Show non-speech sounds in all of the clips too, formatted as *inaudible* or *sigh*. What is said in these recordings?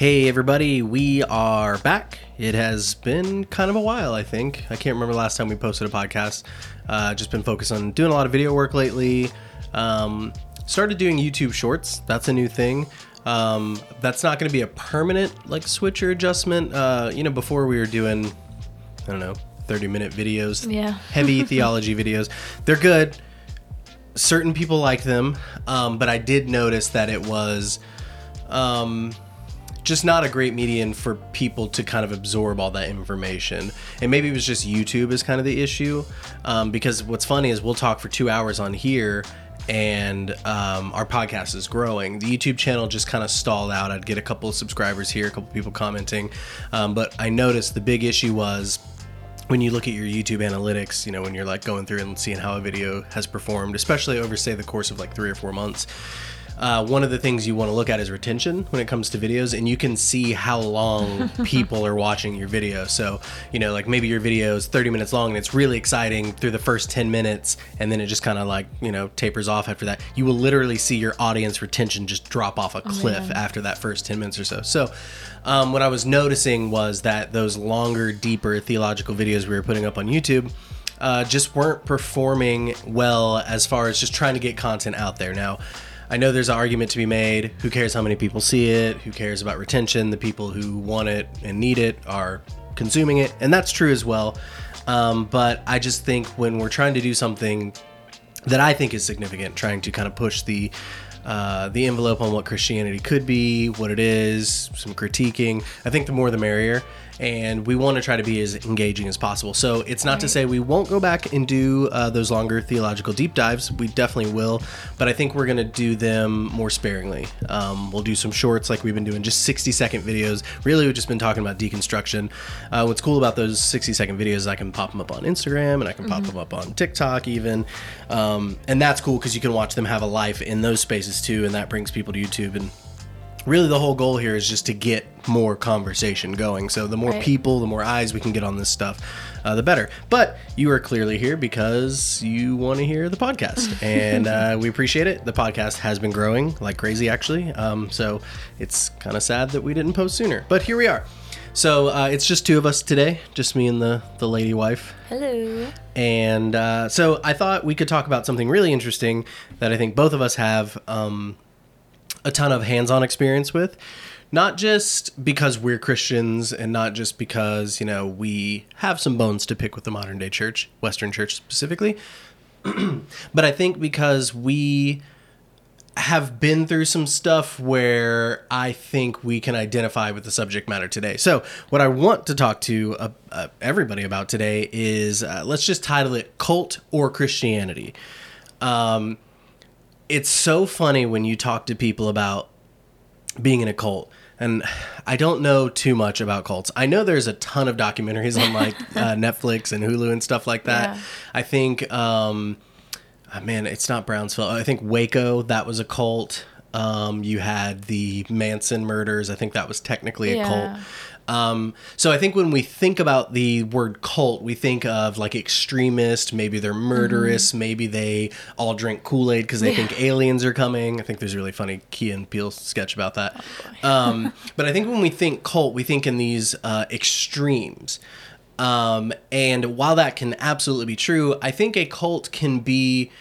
Hey, everybody, we are back. It has been kind of a while, I think. I can't remember last time we posted a podcast. Uh, just been focused on doing a lot of video work lately. Um, started doing YouTube shorts. That's a new thing. Um, that's not going to be a permanent like switch or adjustment. Uh, you know, before we were doing, I don't know, 30 minute videos, Yeah. *laughs* heavy theology videos. They're good. Certain people like them, um, but I did notice that it was um, just not a great medium for people to kind of absorb all that information. And maybe it was just YouTube is kind of the issue. Um, because what's funny is we'll talk for two hours on here and um, our podcast is growing. The YouTube channel just kind of stalled out. I'd get a couple of subscribers here, a couple people commenting. Um, but I noticed the big issue was when you look at your YouTube analytics, you know, when you're like going through and seeing how a video has performed, especially over, say, the course of like three or four months, uh, one of the things you want to look at is retention when it comes to videos, and you can see how long *laughs* people are watching your video. So, you know, like maybe your video is 30 minutes long and it's really exciting through the first 10 minutes, and then it just kind of like, you know, tapers off after that. You will literally see your audience retention just drop off a cliff after that first 10 minutes or so. So, um, what I was noticing was that those longer, deeper theological videos we were putting up on YouTube uh, just weren't performing well as far as just trying to get content out there. Now, I know there's an argument to be made. Who cares how many people see it? Who cares about retention? The people who want it and need it are consuming it, and that's true as well. Um, but I just think when we're trying to do something that I think is significant, trying to kind of push the uh, the envelope on what Christianity could be, what it is, some critiquing. I think the more the merrier, and we want to try to be as engaging as possible. So it's not to say we won't go back and do uh, those longer theological deep dives. We definitely will, but I think we're going to do them more sparingly. Um, we'll do some shorts like we've been doing, just 60 second videos. Really, we've just been talking about deconstruction. Uh, what's cool about those 60 second videos is I can pop them up on Instagram and I can pop them up on TikTok even, um, and that's cool because you can watch them have a life in those spaces too, and that brings people to YouTube and really the whole goal here is just to get more conversation going. So the more Right. people the more eyes we can get on this stuff uh, the better. But you are clearly here because you want to hear the podcast. *laughs* And uh, we appreciate it. The podcast has been growing like crazy actually. Um, so it's kind of sad that we didn't post sooner but here we are. So uh, it's just two of us today just me and the the lady wife. Hello. and uh, so I thought we could talk about something really interesting that I think both of us have um, a ton of hands on experience with. Not just because we're Christians and not just because, you know, we have some bones to pick with the modern day church, Western church specifically, *clears throat* but I think because we have been through some stuff where I think we can identify with the subject matter today. So, what I want to talk to uh, uh, everybody about today is uh, let's just title it Cult or Christianity. Um, it's so funny when you talk to people about being in a cult. And I don't know too much about cults. I know there's a ton of documentaries on like *laughs* uh, Netflix and Hulu and stuff like that. Yeah. I think, um, uh, man, it's not Brownsville. I think Waco, that was a cult. Um, you had the Manson murders. I think that was technically a Yeah. cult. Um, so I think when we think about the word cult, we think of like extremist. Maybe they're murderous. Maybe they all drink Kool Aid because they think aliens are coming. I think there's a really funny Key and Peele sketch about that. um, but I think when we think cult, we think in these uh, extremes. Um, and while that can absolutely be true, I think a cult can be.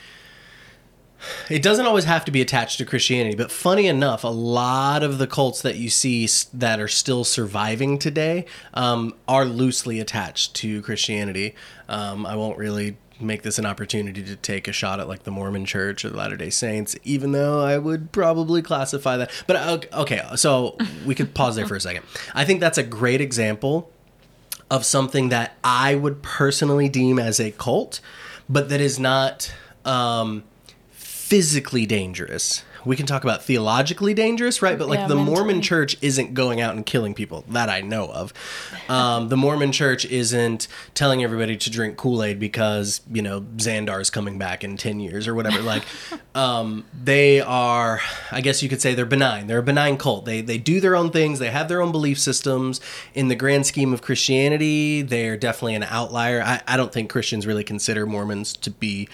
It doesn't always have to be attached to Christianity, but funny enough, a lot of the cults that you see that are still surviving today um, are loosely attached to Christianity. Um, I won't really make this an opportunity to take a shot at like the Mormon Church or the Latter Day Saints, even though I would probably classify that. But uh, okay, so *laughs* we could pause there for a second. I think that's a great example of something that I would personally deem as a cult, but that is not um, physically dangerous. We can talk about theologically dangerous, right? But like Yeah, the Mormon church isn't going out and killing people that I know of. Um, the Mormon church isn't telling everybody to drink Kool Aid because, you know, Xandar's coming back in 10 years or whatever. Like, *laughs* um, they are, I guess you could say they're benign. They're a benign cult. They, they do their own things, they have their own belief systems. In the grand scheme of Christianity, they're definitely an outlier. I, I don't think Christians really consider Mormons to be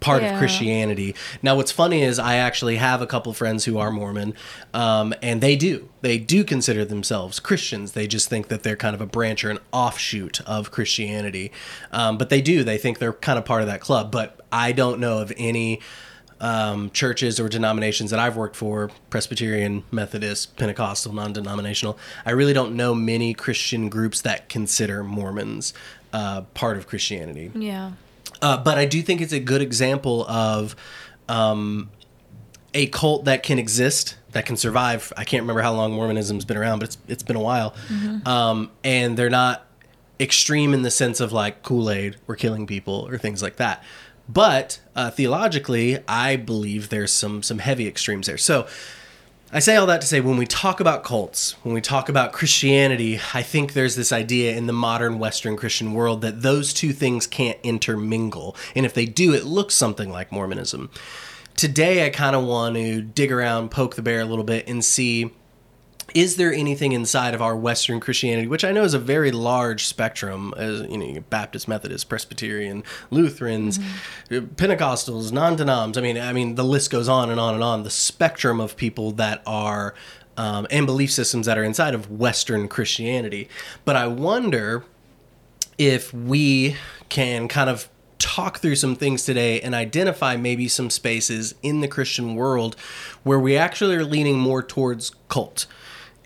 part Yeah. of Christianity. Now, what's funny is I actually have a couple friends who are Mormon, um, and they do. They do consider themselves Christians. They just think that they're kind of a branch or an offshoot of Christianity. Um, but they do. They think they're kind of part of that club. But I don't know of any um, churches or denominations that I've worked for Presbyterian, Methodist, Pentecostal, non denominational. I really don't know many Christian groups that consider Mormons uh, part of Christianity. Yeah. Uh, but I do think it's a good example of um, a cult that can exist, that can survive. I can't remember how long Mormonism's been around, but it's it's been a while. Um, and they're not extreme in the sense of like Kool Aid or killing people or things like that. But uh, theologically, I believe there's some some heavy extremes there. So I say all that to say when we talk about cults, when we talk about Christianity, I think there's this idea in the modern Western Christian world that those two things can't intermingle. And if they do, it looks something like Mormonism. Today, I kind of want to dig around, poke the bear a little bit, and see is there anything inside of our Western Christianity, which I know is a very large spectrum, as you know, Baptist, Methodist, Presbyterian, Lutherans, Pentecostals, non-denoms. I mean, I mean, the list goes on and on and on. The spectrum of people that are um, and belief systems that are inside of Western Christianity. But I wonder if we can kind of talk through some things today and identify maybe some spaces in the Christian world where we actually are leaning more towards cult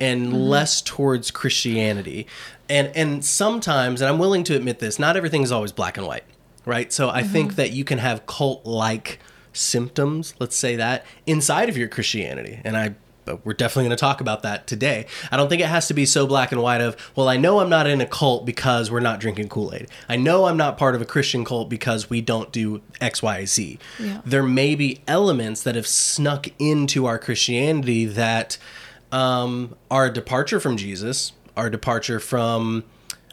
and mm-hmm. less towards Christianity. And and sometimes, and I'm willing to admit this, not everything is always black and white, right? So I think mm-hmm. that you can have cult like symptoms, let's say that, inside of your Christianity. And I but we're definitely going to talk about that today. I don't think it has to be so black and white of, well, I know I'm not in a cult because we're not drinking Kool-Aid. I know I'm not part of a Christian cult because we don't do X, Y, Z. Yeah. There may be elements that have snuck into our Christianity that um, a departure from Jesus, our departure from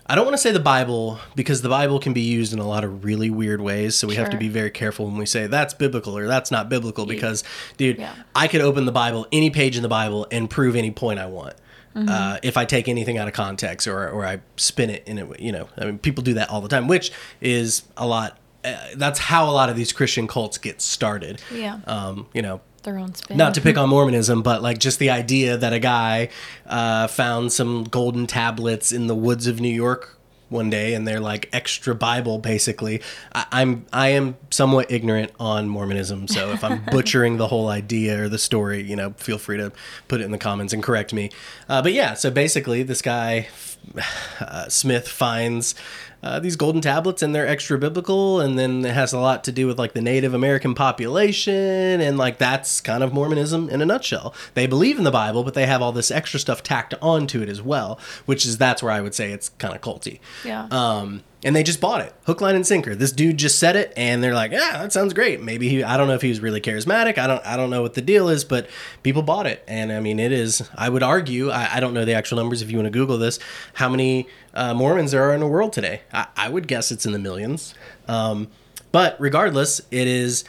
I don't want to say the Bible because the Bible can be used in a lot of really weird ways. So we have to be very careful when we say that's biblical or that's not biblical because, dude, Yeah. I could open the Bible, any page in the Bible, and prove any point I want. Mm-hmm. Uh, if I take anything out of context or, or I spin it in it, you know, I mean, people do that all the time, which is a lot. Uh, that's how a lot of these Christian cults get started. Yeah. Um, you know, Their own spin. not to pick on Mormonism, but like just the idea that a guy uh, found some golden tablets in the woods of New York one day, and they're like extra Bible, basically. I, I'm I am somewhat ignorant on Mormonism, so if I'm *laughs* butchering the whole idea or the story, you know, feel free to put it in the comments and correct me. Uh, but yeah, so basically, this guy *sighs* uh, Smith finds uh, these golden tablets and they're extra biblical and then it has a lot to do with like the native american population and like that's kind of mormonism in a nutshell they believe in the bible but they have all this extra stuff tacked onto it as well which is that's where i would say it's kind of culty Yeah. um, and they just bought it, hook, line, and sinker. This dude just said it, and they're like, "Yeah, that sounds great." Maybe he, I don't know if he was really charismatic. I don't, I don't know what the deal is, but people bought it, and I mean, it is. I would argue, I, I don't know the actual numbers. If you want to Google this, how many uh, Mormons there are in the world today? I, I would guess it's in the millions. Um, but regardless, it is,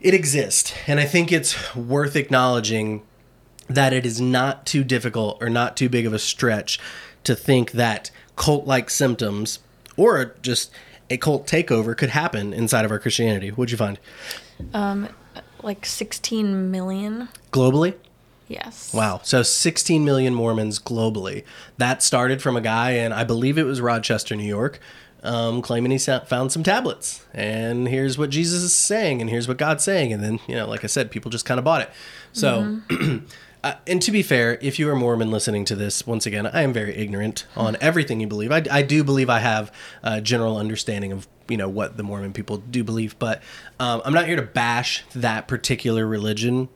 it exists, and I think it's worth acknowledging that it is not too difficult or not too big of a stretch to think that cult like symptoms or just a cult takeover could happen inside of our Christianity. What'd you find? like 16 million. Globally? Yes. Wow. So 16 million Mormons globally. That started from a guy in, I believe it was Rochester, New York, um, claiming he found some tablets. And here's what Jesus is saying, and here's what God's saying. And then, you know, like I said, people just kind of bought it. So, *clears throat* uh, and to be fair, if you are Mormon listening to this, once again, I am very ignorant on everything you believe. I, I do believe I have a general understanding of, you know, what the Mormon people do believe, but um, I'm not here to bash that particular religion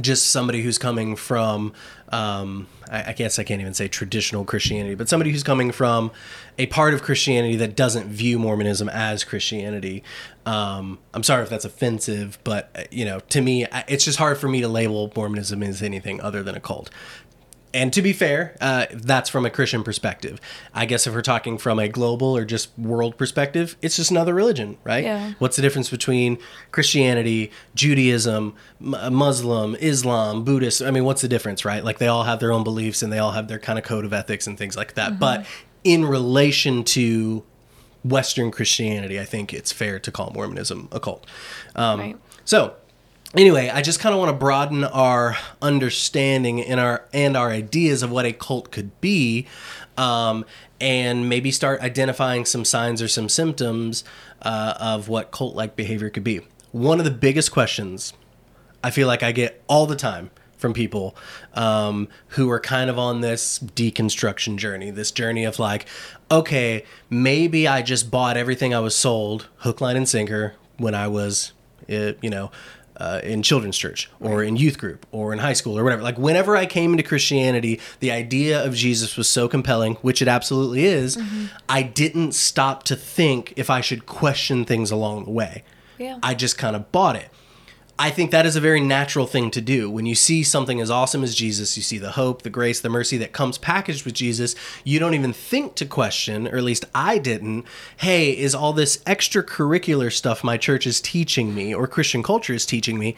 just somebody who's coming from um, I, I guess I can't even say traditional Christianity, but somebody who's coming from a part of Christianity that doesn't view Mormonism as Christianity. Um, I'm sorry if that's offensive, but uh, you know, to me, it's just hard for me to label Mormonism as anything other than a cult. And to be fair, uh, that's from a Christian perspective. I guess if we're talking from a global or just world perspective, it's just another religion, right? Yeah. What's the difference between Christianity, Judaism, M- Muslim, Islam, Buddhist? I mean, what's the difference, right? Like they all have their own beliefs and they all have their kind of code of ethics and things like that. But in relation to Western Christianity, I think it's fair to call Mormonism a cult. Um, Right. So, anyway, I just kind of want to broaden our understanding and our and our ideas of what a cult could be, um, and maybe start identifying some signs or some symptoms uh, of what cult-like behavior could be. One of the biggest questions I feel like I get all the time from people um, who are kind of on this deconstruction journey, this journey of like, okay, maybe I just bought everything I was sold, hook, line, and sinker, when I was, uh, you know, uh, in children's church or in youth group or in high school or whatever. Like, whenever I came into Christianity, the idea of Jesus was so compelling, which it absolutely is, I didn't stop to think if I should question things along the way. Yeah. I just kind of bought it. I think that is a very natural thing to do. When you see something as awesome as Jesus, you see the hope, the grace, the mercy that comes packaged with Jesus, you don't even think to question, or at least I didn't, hey, is all this extracurricular stuff my church is teaching me or Christian culture is teaching me,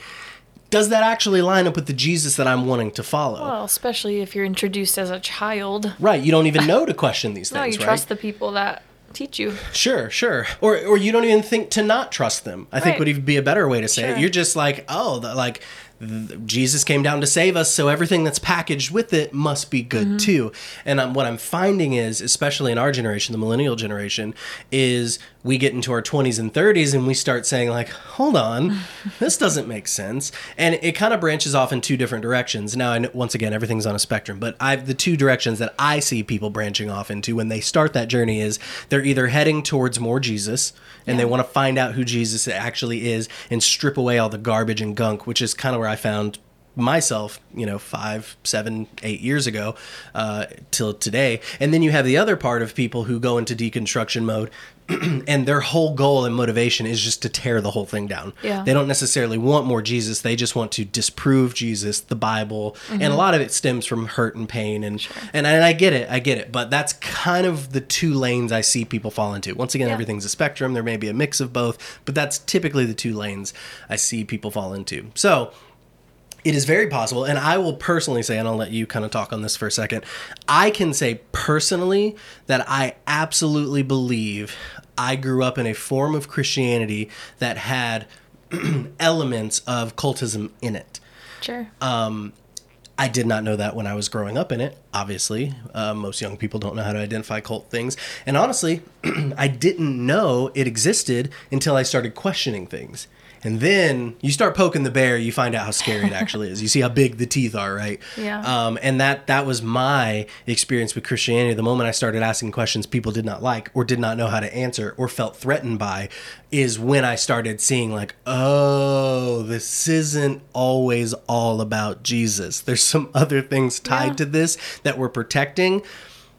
does that actually line up with the Jesus that I'm wanting to follow? Well, especially if you're introduced as a child. right. You don't even know to question these *laughs* things. No, you right? trust the people that teach you. Sure, sure. Or or you don't even think to not trust them. I think would even be a better way to say it. You're just like, oh, the, like th- Jesus came down to save us, so everything that's packaged with it must be good Mm-hmm. too. And um, what I'm finding is, especially in our generation, the millennial generation, is we get into our 20s and 30s and we start saying like, hold on, *laughs* this doesn't make sense. And it kind of branches off in two different directions. Now, know, once again, everything's on a spectrum, but I've the two directions that I see people branching off into when they start that journey is they're either heading towards more Jesus and they want to find out who Jesus actually is and strip away all the garbage and gunk, which is kind of where I found myself, you know, five, seven, eight years ago, uh, till today. And then you have the other part of people who go into deconstruction mode, *clears throat* and their whole goal and motivation is just to tear the whole thing down. Yeah. They don't necessarily want more Jesus. They just want to disprove Jesus, the Bible, and a mm-hmm. lot of it stems from hurt and pain. And, and and I get it, I get it. But that's kind of the two lanes I see people fall into. Once again, Yeah. everything's a spectrum. There may be a mix of both, but that's typically the two lanes I see people fall into. So it is very possible, and I will personally say, and I'll let you kind of talk on this for a second. I can say personally that I absolutely believe I grew up in a form of Christianity that had *clears throat* elements of cultism in it. Sure. Um, I did not know that when I was growing up in it. Obviously, uh, most young people don't know how to identify cult things. And honestly, *clears throat* I didn't know it existed until I started questioning things. And then you start poking the bear, you find out how scary it *laughs* actually is. You see how big the teeth are, right? Yeah. Um, and that that was my experience with Christianity. The moment I started asking questions people did not like or did not know how to answer or felt threatened by, is when I started seeing like, oh, this isn't always all about Jesus. There's some other things tied Yeah. to this that we're protecting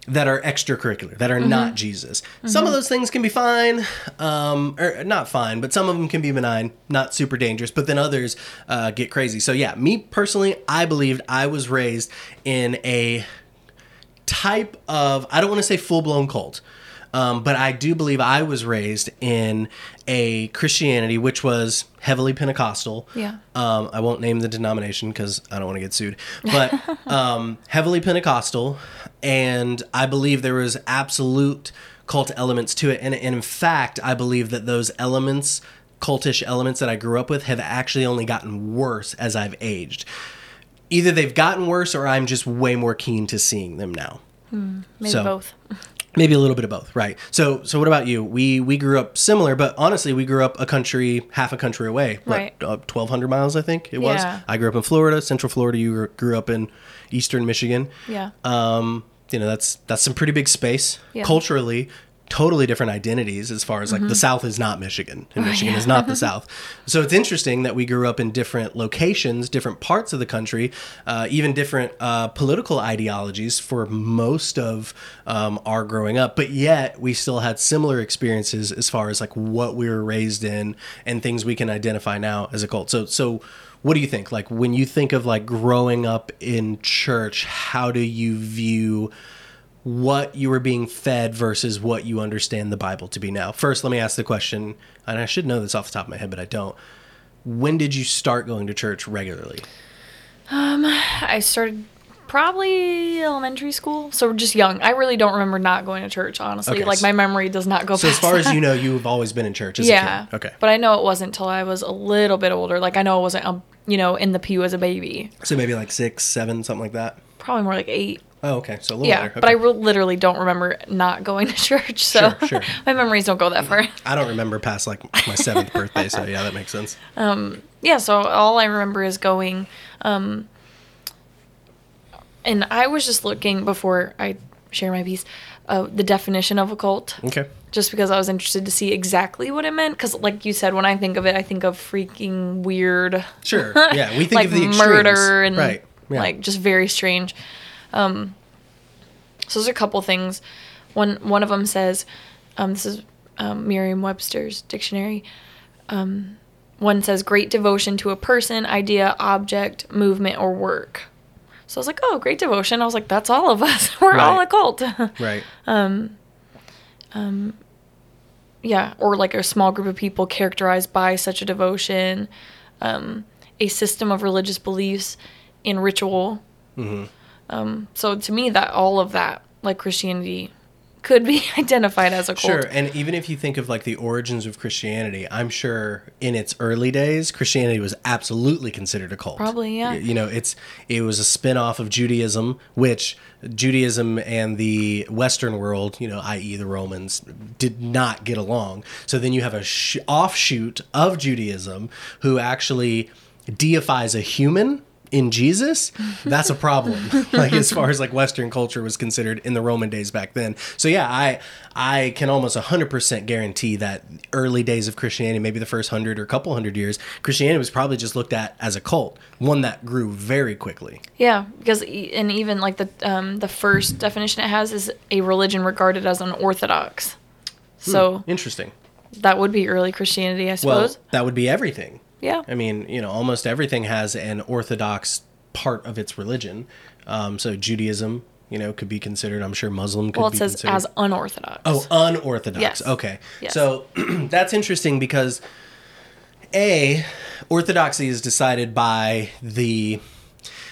that are extracurricular, that are not Jesus. Some of those things can be fine, um, or not fine, but some of them can be benign, not super dangerous. But then others uh, get crazy. So yeah, me personally, I believed I was raised in a type of I don't want to say full blown cult. Um, but I do believe I was raised in a Christianity which was heavily Pentecostal. Yeah. Um, I won't name the denomination because I don't want to get sued. But *laughs* um, heavily Pentecostal, and I believe there was absolute cult elements to it. And, and in fact, I believe that those elements, cultish elements that I grew up with, have actually only gotten worse as I've aged. Either they've gotten worse, or I'm just way more keen to seeing them now. Maybe so- both. *laughs* Maybe a little bit of both, right? So, so what about you? We we grew up similar, but honestly, we grew up a country, half a country away. Right. uh, twelve hundred miles, I think it was. Yeah. I grew up in Florida, Central Florida. You grew- grew up in Eastern Michigan. Yeah. Um, you know, that's that's some pretty big space Yeah. culturally. Totally different identities as far as like the South is not Michigan and Michigan is not the *laughs* South. So it's interesting that we grew up in different locations, different parts of the country, uh, even different uh, political ideologies for most of um, our growing up. But yet we still had similar experiences as far as like what we were raised in and things we can identify now as a cult. So so what do you think? Like when you think of like growing up in church, how do you view what you were being fed versus what you understand the Bible to be now? First, let me ask the question, and I should know this off the top of my head, but I don't. When did you start going to church regularly? I started Probably elementary school. So just young. I really don't remember not going to church, honestly. Okay, Like my memory does not go back. So as far as you know, you've always been in church as yeah. a kid. Okay. But I know it wasn't until I was a little bit older. Like I know it wasn't, um, you know, in the pew as a baby. So maybe like six, seven, something like that. Probably more like eight. Oh, okay. So a little Yeah. later. But I re- literally don't remember not going to *laughs* church. So Sure, sure. *laughs* my memories don't go that far. I don't remember past like my seventh birthday. So yeah, that makes sense. *laughs* Um, yeah, so all I remember is going. Um, and I was just looking before I share my piece, uh, the definition of a cult. Okay. Just because I was interested to see exactly what it meant. Because, like you said, when I think of it, I think of freaking weird, Sure. Yeah, we think like of the extremes. murder and right. Yeah. like just very strange. Um, so there's a couple things. One one of them says, um, this is um, Merriam-Webster's dictionary. Um, one says great devotion to a person, idea, object, movement, or work. So I was like, oh, great devotion. I was like, that's all of us. *laughs* We're all a *laughs* Right. cult. right. yeah, or like a small group of people characterized by such a devotion, um, a system of religious beliefs in ritual. Mm-hmm. Um, so to me, that all of that, like Christianity, could be *laughs* identified as a cult. Sure, and even if you think of like the origins of Christianity, I'm sure in its early days, Christianity was absolutely considered a cult. Probably, yeah. You know, it's it was a spin-off of Judaism, which Judaism and the Western world, you know, i.e., the Romans, did not get along. So then you have a sh- offshoot of Judaism who actually deifies a human in Jesus, that's a problem. *laughs* like as far as like Western culture was considered in the Roman days back then. So yeah, I I can almost hundred percent guarantee that early days of Christianity, maybe the first hundred or couple hundred years, Christianity was probably just looked at as a cult, one that grew very quickly. Yeah, because and even like the um, the first definition it has is a religion regarded as unorthodox. So Interesting. that would be early Christianity, I suppose. Well, that would be everything. Yeah. I mean, you know, almost everything has an orthodox part of its religion. Um, so Judaism, you know, could be considered. I'm sure Muslim could well, it be says considered. as unorthodox. Oh, unorthodox. Yes. Okay. Yes. So *clears throat* that's interesting because A, orthodoxy is decided by the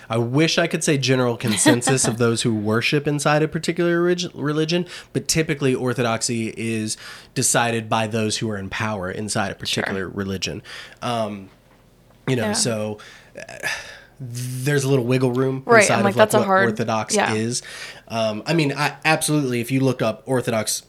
I wish I could say general consensus of those who worship inside a particular religion, but typically orthodoxy is decided by those who are in power inside a particular religion. Um, you know, Yeah. so uh, there's a little wiggle room Right, inside I'm of like, like what hard- orthodox yeah. is. Um, I mean, I, absolutely. If you look up orthodox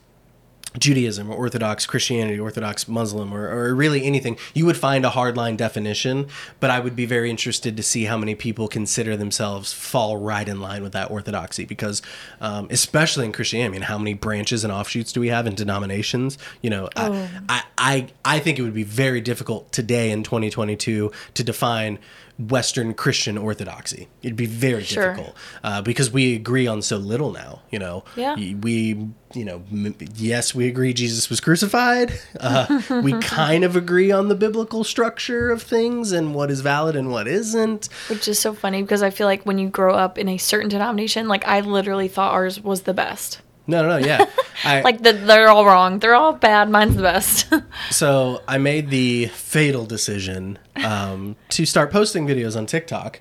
Judaism or Orthodox Christianity, Orthodox Muslim, or, or really anything, you would find a hardline definition. But I would be very interested to see how many people consider themselves fall right in line with that orthodoxy, because um, especially in Christianity, I mean, how many branches and offshoots do we have in denominations? You know, Oh. I, I, I I think it would be very difficult today in 2022 to define Western Christian orthodoxy. It'd be very Sure. difficult uh, because we agree on so little now. You know, Yeah. we you know m- yes we agree jesus was crucified *laughs* uh, we kind of agree on the biblical structure of things and what is valid and what isn't Which is so funny because I feel like when you grow up in a certain denomination, like I literally thought ours was the best. No no no yeah *laughs* I, Like the, they're all wrong. They're all bad. Mine's the best. *laughs* so i made the fatal decision um, to start posting videos on tiktok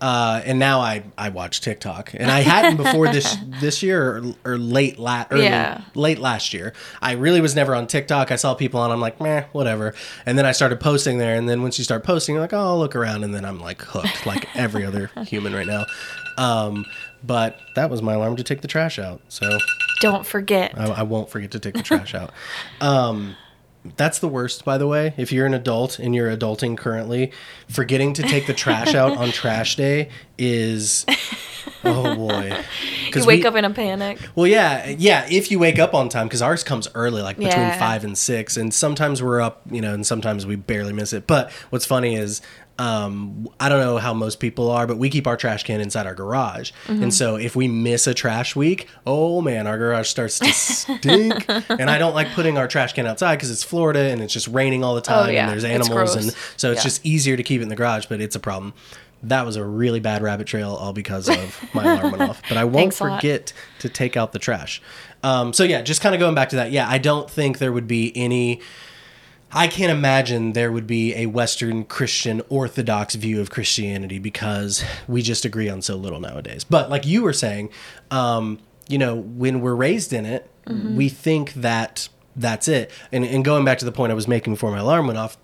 uh, and now I, I watch TikTok, and I hadn't before this *laughs* this year or, or late la- early, Yeah. late last year. I really was never on TikTok. I saw people on. I'm like, meh, whatever. And then I started posting there. And then once you start posting, you're like, oh, I'll look around. And then I'm like hooked, like every other human right now. Um, but that was my alarm to take the trash out. So Don't forget. I, I won't forget to take the trash out. *laughs* Um, that's the worst, by the way. If you're an adult and you're adulting currently, forgetting to take the trash out on trash day is, oh boy. *laughs* you wake up in a panic. Well, yeah, yeah. If you wake up on time, because ours comes early, like between Yeah. five and six, and sometimes we're up, you know, and sometimes we barely miss it. But what's funny is, um, I don't know how most people are, but we keep our trash can inside our garage, Mm-hmm. and so if we miss a trash week, oh man, our garage starts to stink. *laughs* and I don't like putting our trash can outside because it's Florida and it's just raining all the time, Oh, yeah, and there's animals, and so it's Yeah. just easier to keep it in the garage, but it's a problem. That was a really bad rabbit trail, all because of *laughs* my alarm went off. But I won't Thanks forget to take out the trash. Um, so yeah, just kind of going back to that. Yeah, I don't think there would be any I can't imagine there would be a Western Christian Orthodox view of Christianity because we just agree on so little nowadays. But like you were saying, um, you know, when we're raised in it, we think that that's it. And, and going back to the point I was making before my alarm went off,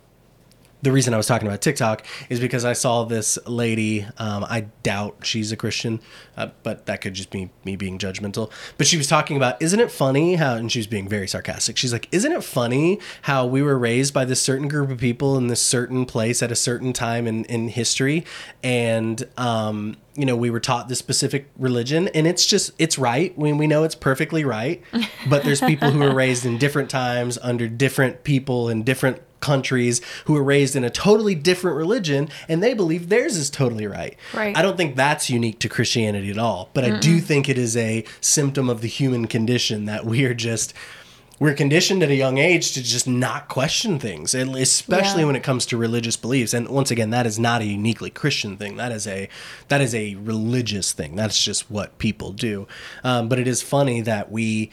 the reason I was talking about TikTok is because I saw this lady. Um, I doubt she's a Christian, uh, but that could just be me being judgmental. But she was talking about, isn't it funny how, and she was being very sarcastic. She's like, isn't it funny how we were raised by this certain group of people in this certain place at a certain time in, in history, and um, you know, we were taught this specific religion, and it's just it's right. We we know it's perfectly right, but there's people who are *laughs* raised in different times under different people in different countries who are raised in a totally different religion and they believe theirs is totally right. Right. I don't think that's unique to Christianity at all, but I do think it is a symptom of the human condition that we are just we're conditioned at a young age to just not question things, especially Yeah. when it comes to religious beliefs. And once again, that is not a uniquely Christian thing. That is a that is a religious thing. That's just what people do. Um, but it is funny that we,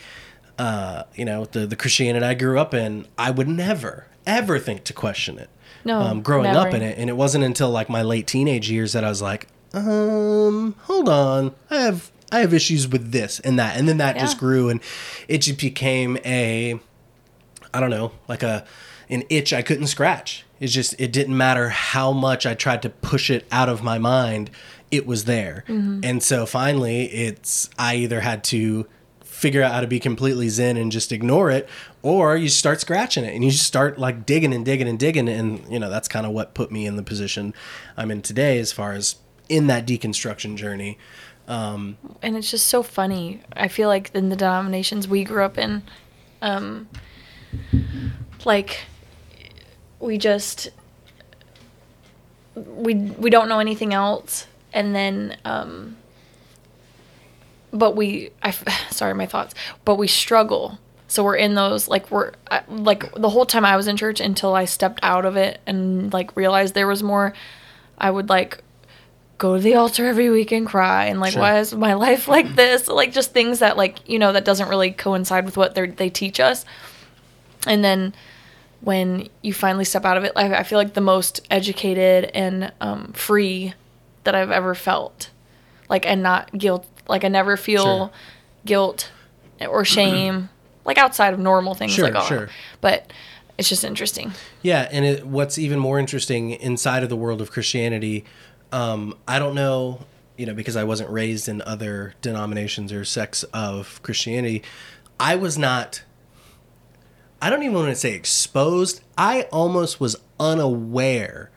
uh, you know, the the Christianity I grew up in, I would never ever think to question it. No, um, growing up in it, and it wasn't until like my late teenage years that I was like, um, hold on, I have I have issues with this and that, and then that just grew, and it just became a, I don't know, like a an itch I couldn't scratch. It's just it didn't matter how much I tried to push it out of my mind, it was there, and so finally, it's I either had to figure out how to be completely zen and just ignore it or you start scratching it and you just start like digging and digging and digging and you know that's kind of what put me in the position i'm in today as far as in that deconstruction journey um, and it's just so funny. I feel like in the denominations we grew up in, um, like we just we we don't know anything else, and then um, but we I *sighs* sorry my thoughts, but we struggle. So we're in those like we're like the whole time I was in church until I stepped out of it and like realized there was more. I would like go to the altar every week and cry and like Sure. why is my *laughs* life like this like just things that like you know that doesn't really coincide with what they they teach us and then when you finally step out of it I, I feel like the most educated and um, free that i've ever felt like and not guilt like i never feel Sure. guilt or shame *clears throat* like outside of normal things Sure, like oh, sure. but it's just interesting Yeah, and it, what's even more interesting inside of the world of Christianity, um, I don't know, you know, because I wasn't raised in other denominations or sects of Christianity, I was not. I don't even want to say exposed. I almost was unaware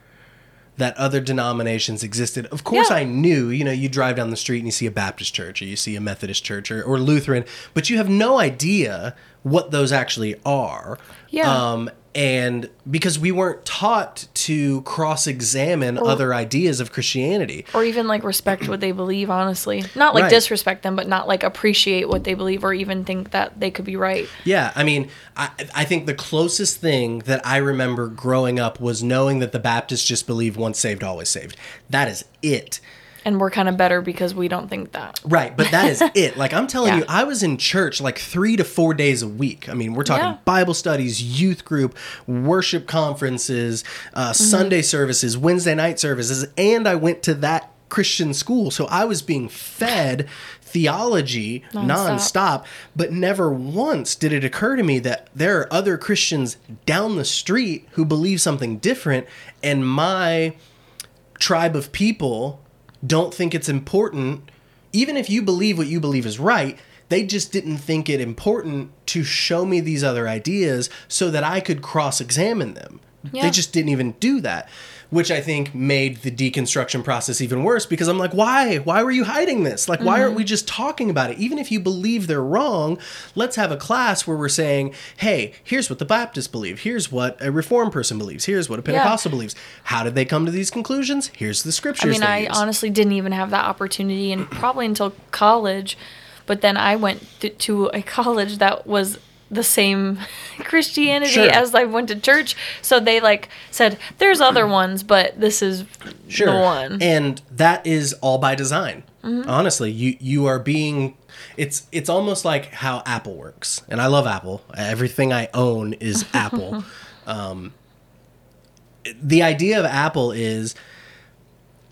that other denominations existed. Of course, Yeah. I knew, you know, you drive down the street and you see a Baptist church or you see a Methodist church or, or Lutheran, but you have no idea what those actually are. Yeah. Um, and because we weren't taught to cross examine other ideas of Christianity. or even like respect what they believe honestly not like Right. disrespect them but not like appreciate what they believe or even think that they could be right Yeah, I mean, I, I think the closest thing that I remember growing up was knowing that the Baptists just believe once saved, always saved. That is it. And we're kind of better because we don't think that Right, but that is *laughs* it. Like I'm telling Yeah. you, I was in church like three to four days a week. I mean, we're talking Yeah. Bible studies, youth group, worship conferences, uh, Mm-hmm. Sunday services, Wednesday night services, and I went to that Christian school, so I was being fed theology Nonstop. nonstop. But never once did it occur to me that there are other Christians down the street who believe something different, and my tribe of people don't think it's important even if you believe what you believe is right they just didn't think it important to show me these other ideas so that I could cross examine them. They just didn't even do that, which I think made the deconstruction process even worse because I'm like, why? Why were you hiding this? Like, why aren't we mm-hmm. just talking about it? Even if you believe they're wrong, let's have a class where we're saying, hey, here's what the Baptists believe. Here's what a Reformed person believes. Here's what a Pentecostal believes. How did they come to these conclusions? Here's the scriptures. i mean i use. honestly didn't even have that opportunity and probably until college but then i went th- to a *laughs* college that was the same *laughs* christianity Sure. as i went to church so they like said there's other *clears throat* ones but this is sure. the one And that is all by design. Mm-hmm. Honestly, you you are being it's it's almost like how Apple works. And I love Apple. Everything I own is *laughs* Apple. Um, the idea of Apple is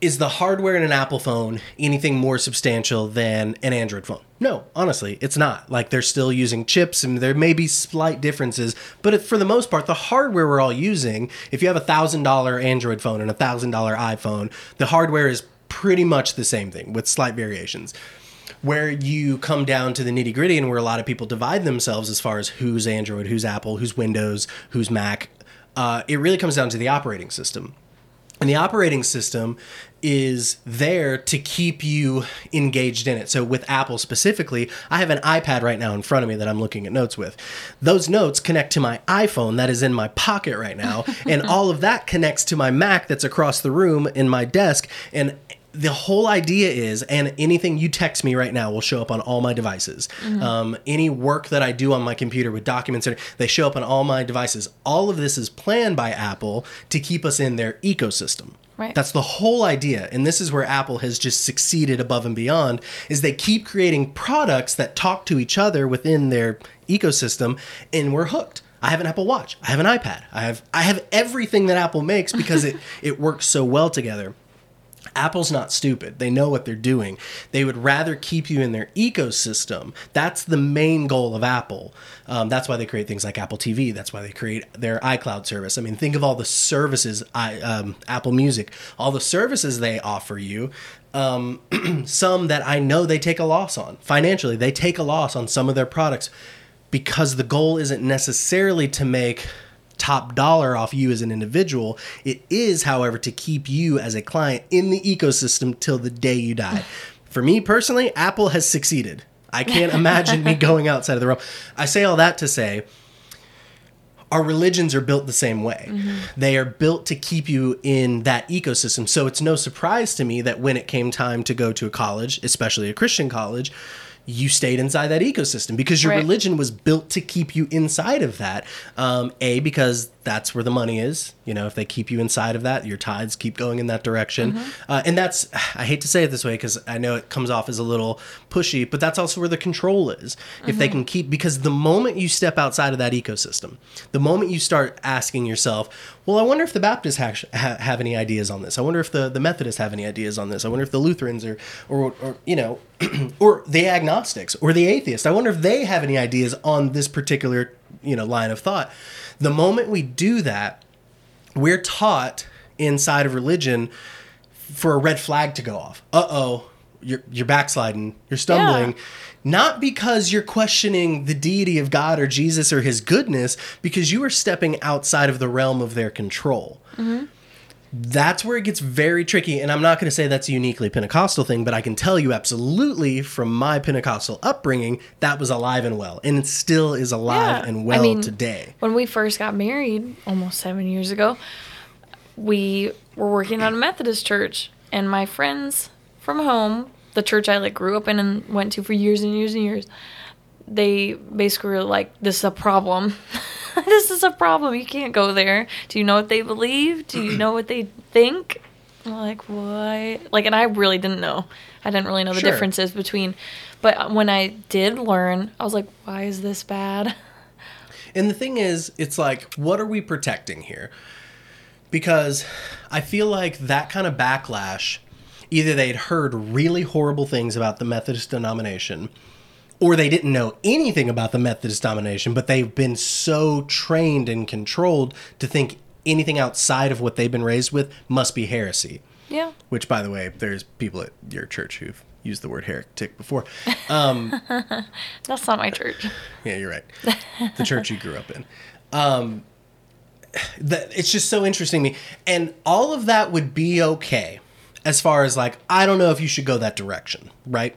is the hardware in an Apple phone anything more substantial than an Android phone? No, honestly, it's not. Like they're still using chips and there may be slight differences, but for the most part, the hardware we're all using, if you have a $1,000 Android phone and a $1,000 iPhone, the hardware is pretty much the same thing with slight variations. Where you come down to the nitty gritty and where a lot of people divide themselves as far as who's Android, who's Apple, who's Windows, who's Mac, uh, it really comes down to the operating system. And the operating system is there to keep you engaged in it. So, with Apple specifically, I have an iPad right now in front of me that I'm looking at notes with. Those notes connect to my iPhone that is in my pocket right now. *laughs* and all of that connects to my Mac that's across the room in my desk. And the whole idea is, and anything you text me right now will show up on all my devices. Mm-hmm. Um, any work that I do on my computer with documents, they show up on all my devices. All of this is planned by Apple to keep us in their ecosystem. Right. That's the whole idea. And this is where Apple has just succeeded above and beyond is they keep creating products that talk to each other within their ecosystem and we're hooked. I have an Apple Watch. I have an iPad. I have I have everything that Apple makes because *laughs* it it works so well together. Apple's not stupid. They know what they're doing. They would rather keep you in their ecosystem. That's the main goal of Apple. Um, that's why they create things like Apple TV. That's why they create their iCloud service. I mean, think of all the services, I, um, Apple Music, all the services they offer you. Um, *clears throat* some that I know they take a loss on financially. They take a loss on some of their products because the goal isn't necessarily to make top dollar off you as an individual. It is, however, to keep you as a client in the ecosystem till the day you die. *sighs* For me personally, Apple has succeeded. I can't imagine me *laughs* going outside of the realm. I say all that to say our religions are built the same way. Mm-hmm. They are built to keep you in that ecosystem. So it's no surprise to me that when it came time to go to a college, especially a Christian college, you stayed inside that ecosystem because your right. religion was built to keep you inside of that. Um, a because that's where the money is. You know, if they keep you inside of that, your tithes keep going in that direction. Mm-hmm. Uh, and that's, I hate to say it this way because I know it comes off as a little pushy, but that's also where the control is. Mm-hmm. If they mm-hmm. can keep, because the moment you step outside of that ecosystem, the moment you start asking yourself, well, I wonder if the Baptists ha- ha- have any ideas on this. I wonder if the, the Methodists have any ideas on this. I wonder if the Lutherans or, or, or you know, *clears throat* or the agnostics or the atheists. I wonder if they have any ideas on this particular, you know, line of thought the moment we do that, we're taught inside of religion for a red flag to go off. Uh oh, you're you're backsliding, you're stumbling. Yeah. Not because you're questioning the deity of God or Jesus or his goodness, because you are stepping outside of the realm of their control. Mm-hmm that's where it gets very tricky. And I'm not going to say that's a uniquely Pentecostal thing, but I can tell you absolutely from my Pentecostal upbringing, that was alive and well. And it still is alive yeah. and well I mean, today. When we first got married almost seven years ago, we were working at a Methodist church, and my friends from home, the church I like grew up in and went to for years and years and years, they basically were like, "This is a problem." *laughs* this is a problem. You can't go there. Do you know what they believe? Do you know what they think? Like, what? Like, and I really didn't know. I didn't really know the sure. differences between. But when I did learn, I was like, why is this bad? And the thing is, it's like, what are we protecting here? Because I feel like that kind of backlash, either they'd heard really horrible things about the Methodist denomination or they didn't know anything about the Methodist domination, but they've been so trained and controlled to think anything outside of what they've been raised with must be heresy. Yeah. Which, by the way, there's people at your church who've used the word heretic before. Um, *laughs* That's not my church. Yeah, you're right. The church you grew up in. Um, that it's just so interesting to me, and all of that would be okay, as far as like I don't know if you should go that direction, right?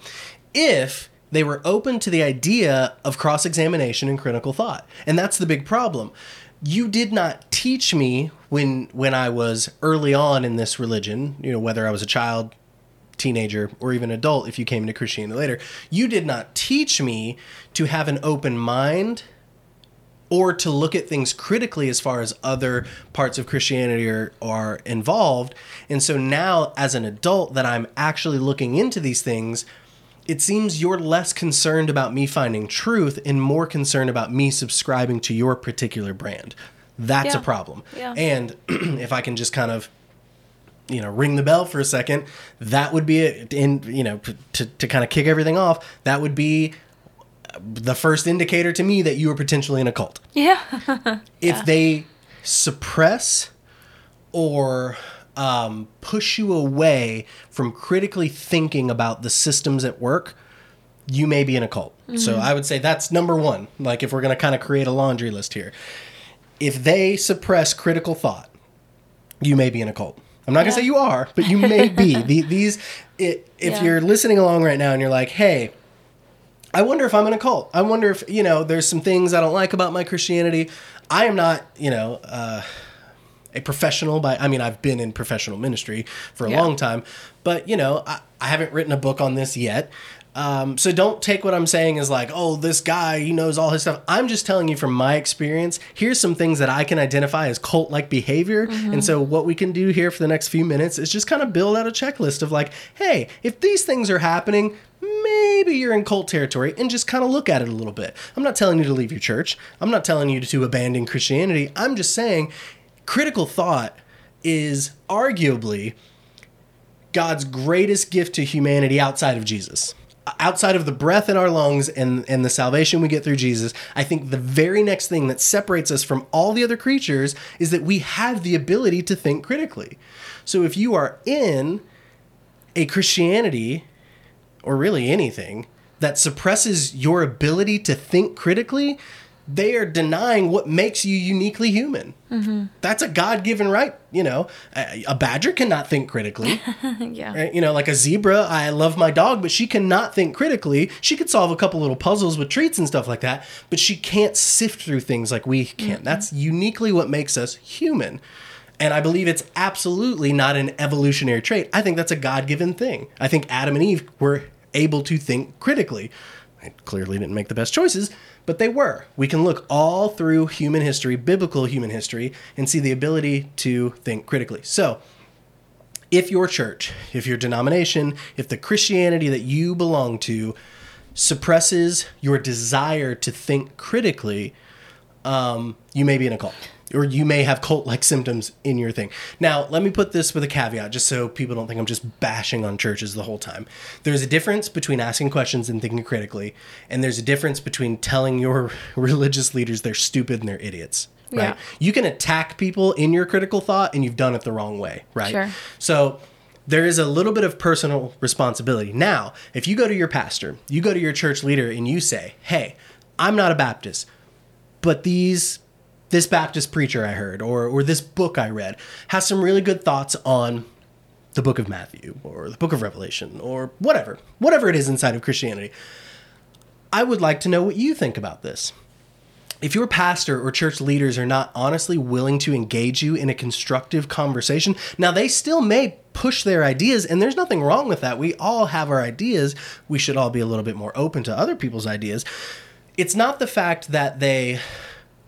If they were open to the idea of cross examination and critical thought. And that's the big problem. You did not teach me when when I was early on in this religion, you know, whether I was a child, teenager, or even adult if you came to Christianity later, you did not teach me to have an open mind or to look at things critically as far as other parts of Christianity are, are involved. And so now, as an adult, that I'm actually looking into these things, it seems you're less concerned about me finding truth and more concerned about me subscribing to your particular brand. That's Yeah. a problem. Yeah. And *clears throat* if I can just kind of you know ring the bell for a second that would be it in you know to, to kind of kick everything off that would be the first indicator to me that you are potentially in a cult Yeah. *laughs* if they suppress or um, push you away from critically thinking about the systems at work you may be in a cult so i would say that's number one like if we're going to kind of create a laundry list here if they suppress critical thought you may be in a cult. I'm not gonna say you are, but you may be. *laughs* The, these, i if Yeah. you're listening along right now and you're like, hey, I wonder if I'm in a cult. I wonder if you know there's some things I don't like about my Christianity. I am not, you know, uh, a professional. By I mean, I've been in professional ministry for a Yeah. long time, but you know, I, I haven't written a book on this yet. Um, so don't take what I'm saying as like, oh, this guy, he knows all his stuff. I'm just telling you from my experience. Here's some things that I can identify as cult-like behavior. And so what we can do here for the next few minutes is just kind of build out a checklist of like, hey, if these things are happening, maybe you're in cult territory and just kind of look at it a little bit. I'm not telling you to leave your church. I'm not telling you to abandon Christianity. I'm just saying critical thought is arguably God's greatest gift to humanity outside of Jesus. Outside of the breath in our lungs and, and the salvation we get through Jesus, I think the very next thing that separates us from all the other creatures is that we have the ability to think critically. So if you are in a Christianity, or really anything, that suppresses your ability to think critically, they are denying what makes you uniquely human. Mm-hmm. That's a God given right. You know, a, a badger cannot think critically. *laughs* yeah. Right? You know, like a zebra, I love my dog, but she cannot think critically. She could solve a couple little puzzles with treats and stuff like that, but she can't sift through things like we can. Mm-hmm. That's uniquely what makes us human. And I believe it's absolutely not an evolutionary trait. I think that's a God given thing. I think Adam and Eve were able to think critically. I clearly didn't make the best choices, but they were. We can look all through human history, biblical human history, and see the ability to think critically. So, if your church, if your denomination, if the Christianity that you belong to suppresses your desire to think critically, um, you may be in a cult. Or you may have cult like symptoms in your thing. Now, let me put this with a caveat just so people don't think I'm just bashing on churches the whole time. There's a difference between asking questions and thinking critically, and there's a difference between telling your *laughs* religious leaders they're stupid and they're idiots. Right? Yeah. You can attack people in your critical thought and you've done it the wrong way, right? Sure. So there is a little bit of personal responsibility. Now, if you go to your pastor, you go to your church leader and you say, "Hey, I'm not a Baptist, but these this Baptist preacher I heard or or this book I read has some really good thoughts on the book of Matthew or the book of Revelation or whatever, whatever it is inside of Christianity. I would like to know what you think about this." if your pastor or church leaders are not honestly willing to engage you in a constructive conversation, now they still may push their ideas, and there's nothing wrong with that. We all have our ideas. We should all be a little bit more open to other people's ideas. It's not the fact that they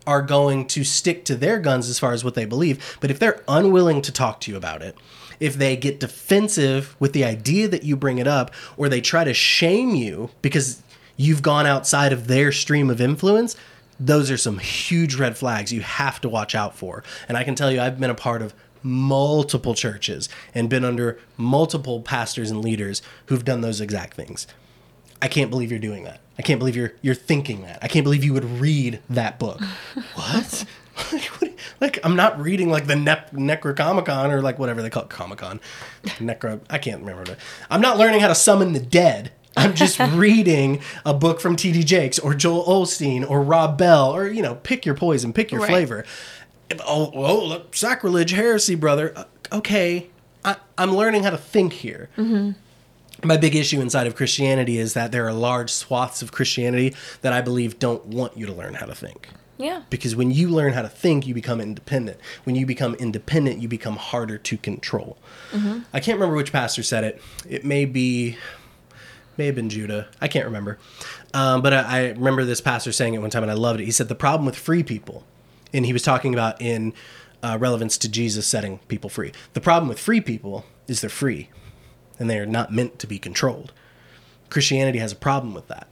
are going to stick to their guns as far as what they believe, but if they're unwilling to talk to you about it, if they get defensive with the idea that you bring it up, or they try to shame you because you've gone outside of their stream of influence, those are some huge red flags you have to watch out for. And I can tell you, I've been a part of multiple churches and been under multiple pastors and leaders who've done those exact things. I can't believe you're doing that. I can't believe you're you're thinking that. I can't believe you would read that book. *laughs* what? *laughs* Like, what- like I'm not reading like the ne- Necronomicon or like whatever they call it, Comic Con. Necro. I can't remember. The, I'm not learning how to summon the dead. I'm just *laughs* reading a book from T.D. Jakes or Joel Osteen or Rob Bell or you know pick your poison, pick your Right. flavor. Oh, oh, look, sacrilege, heresy, brother. Uh, Okay, I, I'm learning how to think here my big issue inside of Christianity is that there are large swaths of Christianity that I believe don't want you to learn how to think. Yeah. Because when you learn how to think, you become independent. When you become independent, you become harder to control. I can't remember which pastor said it. It may be, may have been Judah. I can't remember. Um, but I, I remember this pastor saying it one time, and I loved it. He said the problem with free people, and he was talking about in uh, relevance to Jesus setting people free. The problem with free people is they're free, and they are not meant to be controlled. Christianity has a problem with that.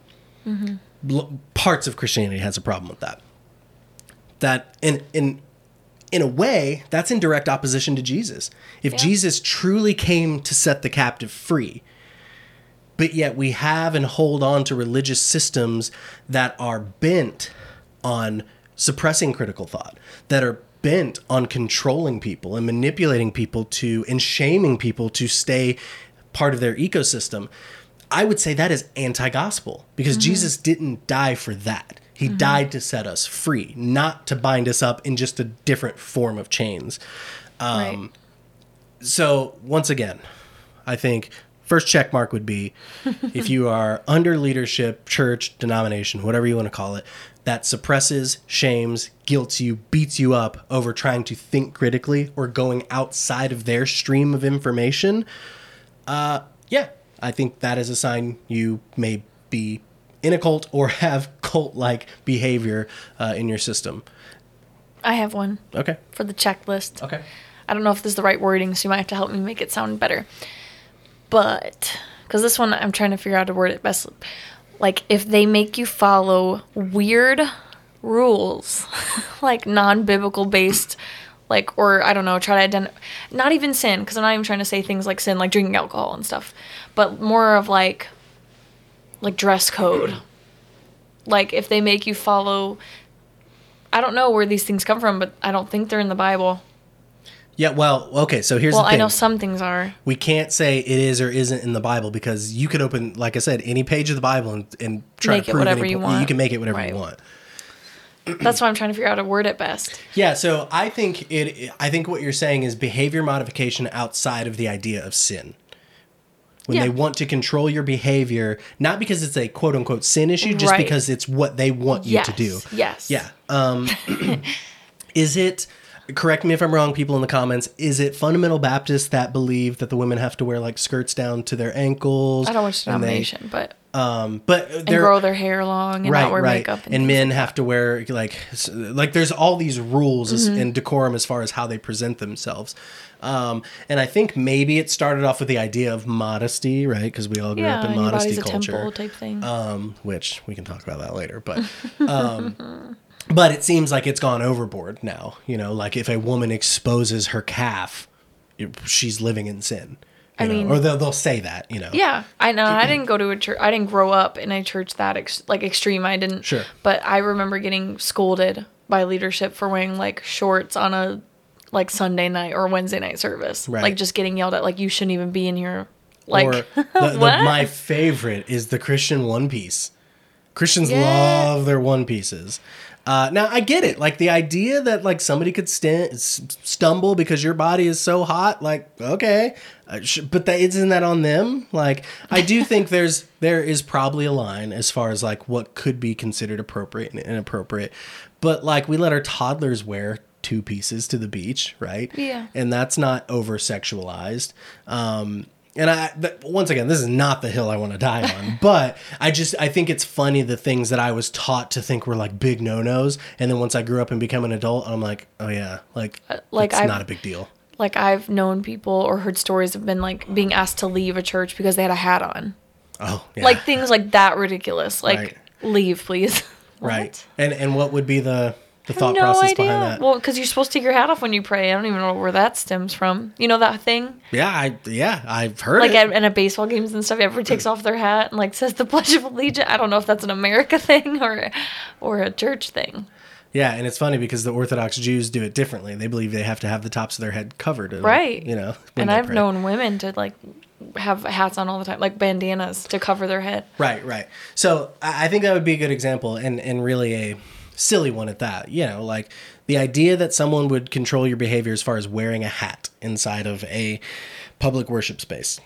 Mm-hmm. Bl- Parts of Christianity has a problem with that that and and in a way, that's in direct opposition to Jesus. If Yeah. Jesus truly came to set the captive free, but yet we have and hold on to religious systems that are bent on suppressing critical thought, that are bent on controlling people and manipulating people to and shaming people to stay part of their ecosystem. I would say that is anti-gospel because Jesus didn't die for that. He died to set us free, not to bind us up in just a different form of chains. Um, right. So once again, I think first check mark would be *laughs* if you are under leadership, church, denomination, whatever you want to call it, that suppresses, shames, guilts you, beats you up over trying to think critically or going outside of their stream of information. Uh, yeah, I think that is a sign you may be in a cult or *laughs* have cult-like behavior uh, in your system. I have one Okay. for the checklist. Okay. I don't know if this is the right wording, so you might have to help me make it sound better. But because this one, I'm trying to figure out how to word it best. Like if they make you follow weird rules, *laughs* like non-biblical based, like or I don't know, try to identify not even sin, because I'm not even trying to say things like sin, like drinking alcohol and stuff, but more of like like dress code. Like if they make you follow. I don't know where these things come from, but I don't think they're in the Bible. Yeah, well, okay, so here's Well, the thing. I know some things are. we can't say it is or isn't in the Bible because you could open, like I said, any page of the Bible and, and try Make to it prove whatever any you want. You can make it whatever Right. you want. That's why I'm trying to figure out a word at best. Yeah, so I think it. I think what you're saying is behavior modification outside of the idea of sin. When Yeah. they want to control your behavior, not because it's a quote unquote sin issue, just Right. because it's what they want you yes. to do. Yes. Yeah. Um, *coughs* is it? Correct me if I'm wrong, people in the comments. Is it fundamental Baptists that believe that the women have to wear like skirts down to their ankles? I don't which and they- denomination, but Um, but and they're grow their hair long and right, not wear right. makeup And, and, men like have to wear like like there's all these rules Mm-hmm. and decorum as far as how they present themselves. Um, and I think maybe it started off with the idea of modesty, right? Because we all grew yeah, up in modesty culture temple type thing. um, which we can talk about that later. But *laughs* um, but it seems like it's gone overboard now. You know, like if a woman exposes her calf, it- she's living in sin. You I know? mean- or they'll they'll say that. You know. yeah, I know. I didn't *clears throat* go to a church. I didn't grow up in a church that ex- like extreme. I didn't. Sure. But I remember getting scolded by leadership for wearing like shorts on a like Sunday night or Wednesday night service. Right. Like just getting yelled at like you shouldn't even be in here. Like or *laughs* the, the, what? my favorite is the Christian one piece. Christians Yeah. love their one pieces. Uh, now I get it, like the idea that like somebody could st- stumble because your body is so hot. Like okay, uh, sh- but that isn't that on them. Like I do think *laughs* there's there is probably a line as far as like what could be considered appropriate and inappropriate. But like we let our toddlers wear two pieces to the beach, right? Yeah. and that's not over sexualized. Um, and I, once again, this is not the hill I want to die on, *laughs* but I just, I think it's funny the things that I was taught to think were like big no nos. And then once I grew up and become an adult, I'm like, oh yeah, like, like, like it's I've- not a big deal. like I've known people or heard stories of been like being asked to leave a church because they had a hat on. Oh, yeah. Like things like that ridiculous. Like Right. leave, please. *laughs* right. And, and what would be the, the thought no process idea. behind that? Well, because you're supposed to take your hat off when you pray. I don't even know where that stems from. You know that thing? yeah, I, yeah, I've heard Like it. at, in a baseball games and stuff, everybody takes off their hat and like says the *laughs* Pledge of Allegiance. I don't know if that's an America *laughs* thing or or a church thing. Yeah, and it's funny because the Orthodox Jews do it differently. They believe they have to have the tops of their head covered. Right. You know. And I've pray. known women to like have hats on all the time, like bandanas to cover their head. Right, right. So I I think that would be a good example, and and really a silly one at that. You know, like the idea that someone would control your behavior as far as wearing a hat inside of a public worship space.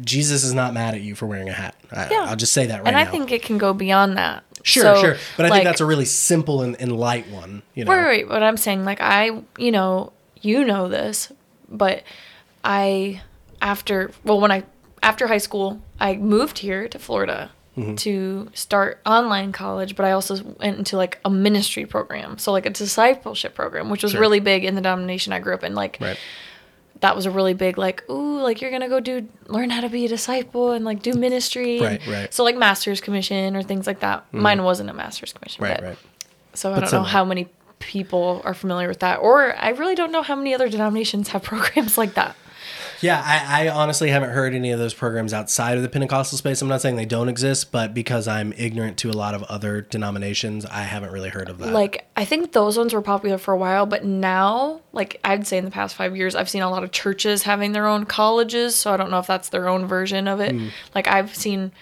Jesus is not mad at you for wearing a hat. I, Yeah. I'll just say that right and now. And I think it can go beyond that. sure, So, sure, but I like- think that's a really simple and, and light one. You know, Right, right. But I'm saying, like, I, you know, you know this, but I, after, well, when I, after high school, I moved here to Florida Mm-hmm. to start online college, but I also went into like a ministry program. So, like, a discipleship program, which was Sure. really big in the denomination I grew up in. Like, Right. that was a really big, like, ooh, like, you're going to go do, learn how to be a disciple and like do ministry. Right, and- right. So, like, master's commission or things like that. Mine wasn't a master's commission. Right, but- right. so I But don't know how many people are familiar with that, or I really don't know how many other denominations have *laughs* programs like that. Yeah, I, I honestly haven't heard any of those programs outside of the Pentecostal space. I'm not saying they don't exist, but because I'm ignorant to a lot of other denominations, I haven't really heard of that. Like I think those ones were popular for a while, but now, like I'd say in the past five years, I've seen a lot of churches having their own colleges. So I don't know if that's their own version of it. Hmm. Like I've seen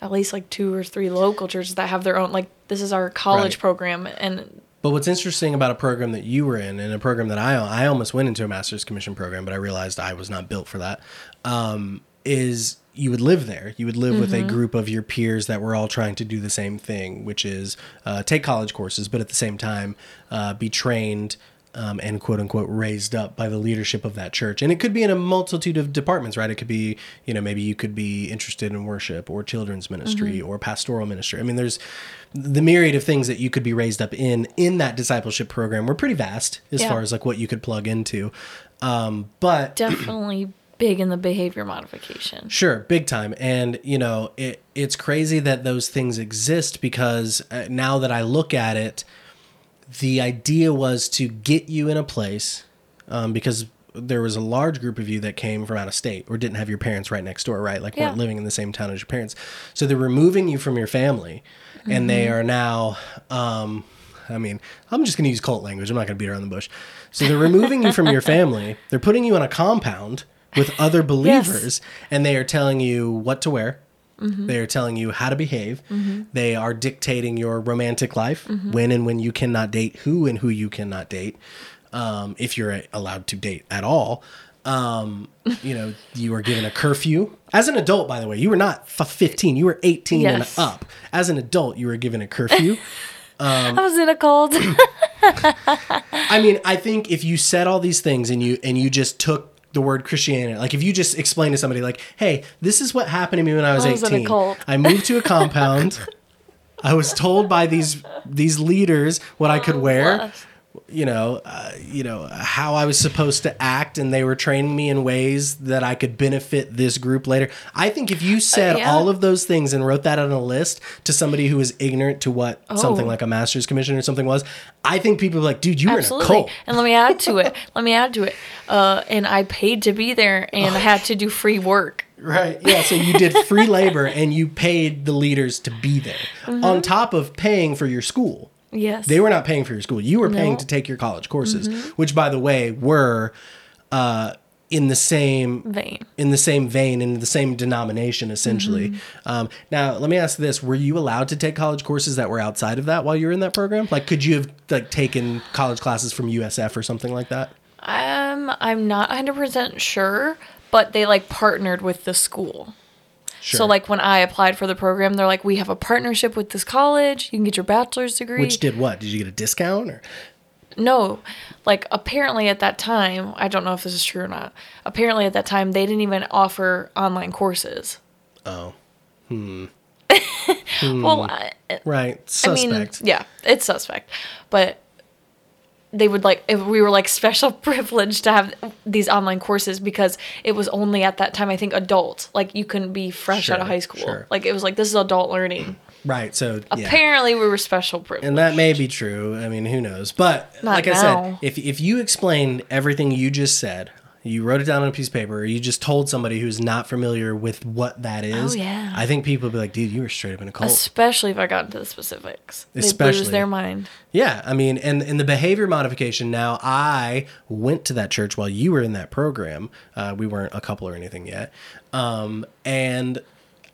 at least like two or three local churches that have their own. Like this is our college Right. program, and But what's interesting about a program that you were in, and a program that I I almost went into a master's commission program, but I realized I was not built for that. Um, is you would live there. You would live with a group of your peers that were all trying to do the same thing, which is uh, take college courses, but at the same time uh, be trained. Um, and quote unquote raised up by the leadership of that church. And it could be in a multitude of departments, right? It could be, you know, maybe you could be interested in worship or children's ministry or pastoral ministry. I mean, there's the myriad of things that you could be raised up in in that discipleship program were pretty vast as Yeah. far as like what you could plug into. Um, but *clears throat* definitely big in the behavior modification. Sure, big time. And you know, it it's crazy that those things exist because uh, now that I look at it, the idea was to get you in a place um, because there was a large group of you that came from out of state or didn't have your parents right next door, right? Like weren't living in the same town as your parents. So they're removing you from your family, and they are now. Um, I mean, I'm just going to use cult language. I'm not going to beat around the bush. So they're removing you from your *laughs* family. They're putting you on a compound with other believers, and they are telling you what to wear. They are telling you how to behave. They are dictating your romantic life, when and when you cannot date, who and who you cannot date, um, if you're allowed to date at all. Um, *laughs* you know, you are given a curfew. As an adult, by the way, you were not f- 15, you were 18 Yes. and up. As an adult, you were given a curfew. *laughs* I was in a cult. *laughs* I mean, I think if you said all these things and you and you just took the word Christianity, like if you just explain to somebody, like, "Hey, this is what happened to me when I was, I was 18. I moved to a compound. *laughs* I was told by these these leaders what I could wear." You know, uh, you know how I was supposed to act, and they were training me in ways that I could benefit this group later. I think if you said Uh, yeah. all of those things and wrote that on a list to somebody who was ignorant to what something Oh. like a master's commission or something was, I think people would be like, "Dude, you were in a cult." And let me add to it. *laughs* Let me add to it. Uh, and I paid to be there, and I had to do free work. Right. Yeah. So you did free labor and you paid the leaders to be there Mm-hmm. on top of paying for your school. Yes. They were not paying for your school. You were paying No. Mm-hmm. to take your college courses, which, by the way, were uh, in the same vein. in the same vein in the same denomination essentially. Mm-hmm. Um, now, let me ask this: Were you allowed to take college courses that were outside of that while you were in that program? Like, could you have like taken college classes from USF or something like that? Um, I'm not 100% sure, but they like partnered with the school. Sure. So like when I applied for the program, they're like, "We have a partnership with this college. You can get your bachelor's degree." which did what? Did you get a discount or? no, like apparently at that time, I don't know if this is true or not. Apparently at that time, they didn't even offer online courses. Oh, Hmm. *laughs* Well, I, right. I mean, Suspect. yeah, it's suspect, but they would like if we were like special *laughs* privileged to have these online courses because it was only at that time I think adult like you couldn't be fresh out of high school sure. like it was like this is adult learning *clears throat* Right. So yeah. apparently we were special privileged And that may be true. I mean, who knows? But Not like I said, if if you explained everything you just said, you wrote it down on a piece of paper, or you just told somebody who's not familiar with what that is, Oh, yeah. I think people would be like, dude, you were straight up in a cult. especially if I got into the specifics Especially. they lose their mind Yeah, I mean, and in the behavior modification. Now, I went to that church while you were in that program. Uh, we weren't a couple or anything yet, um, and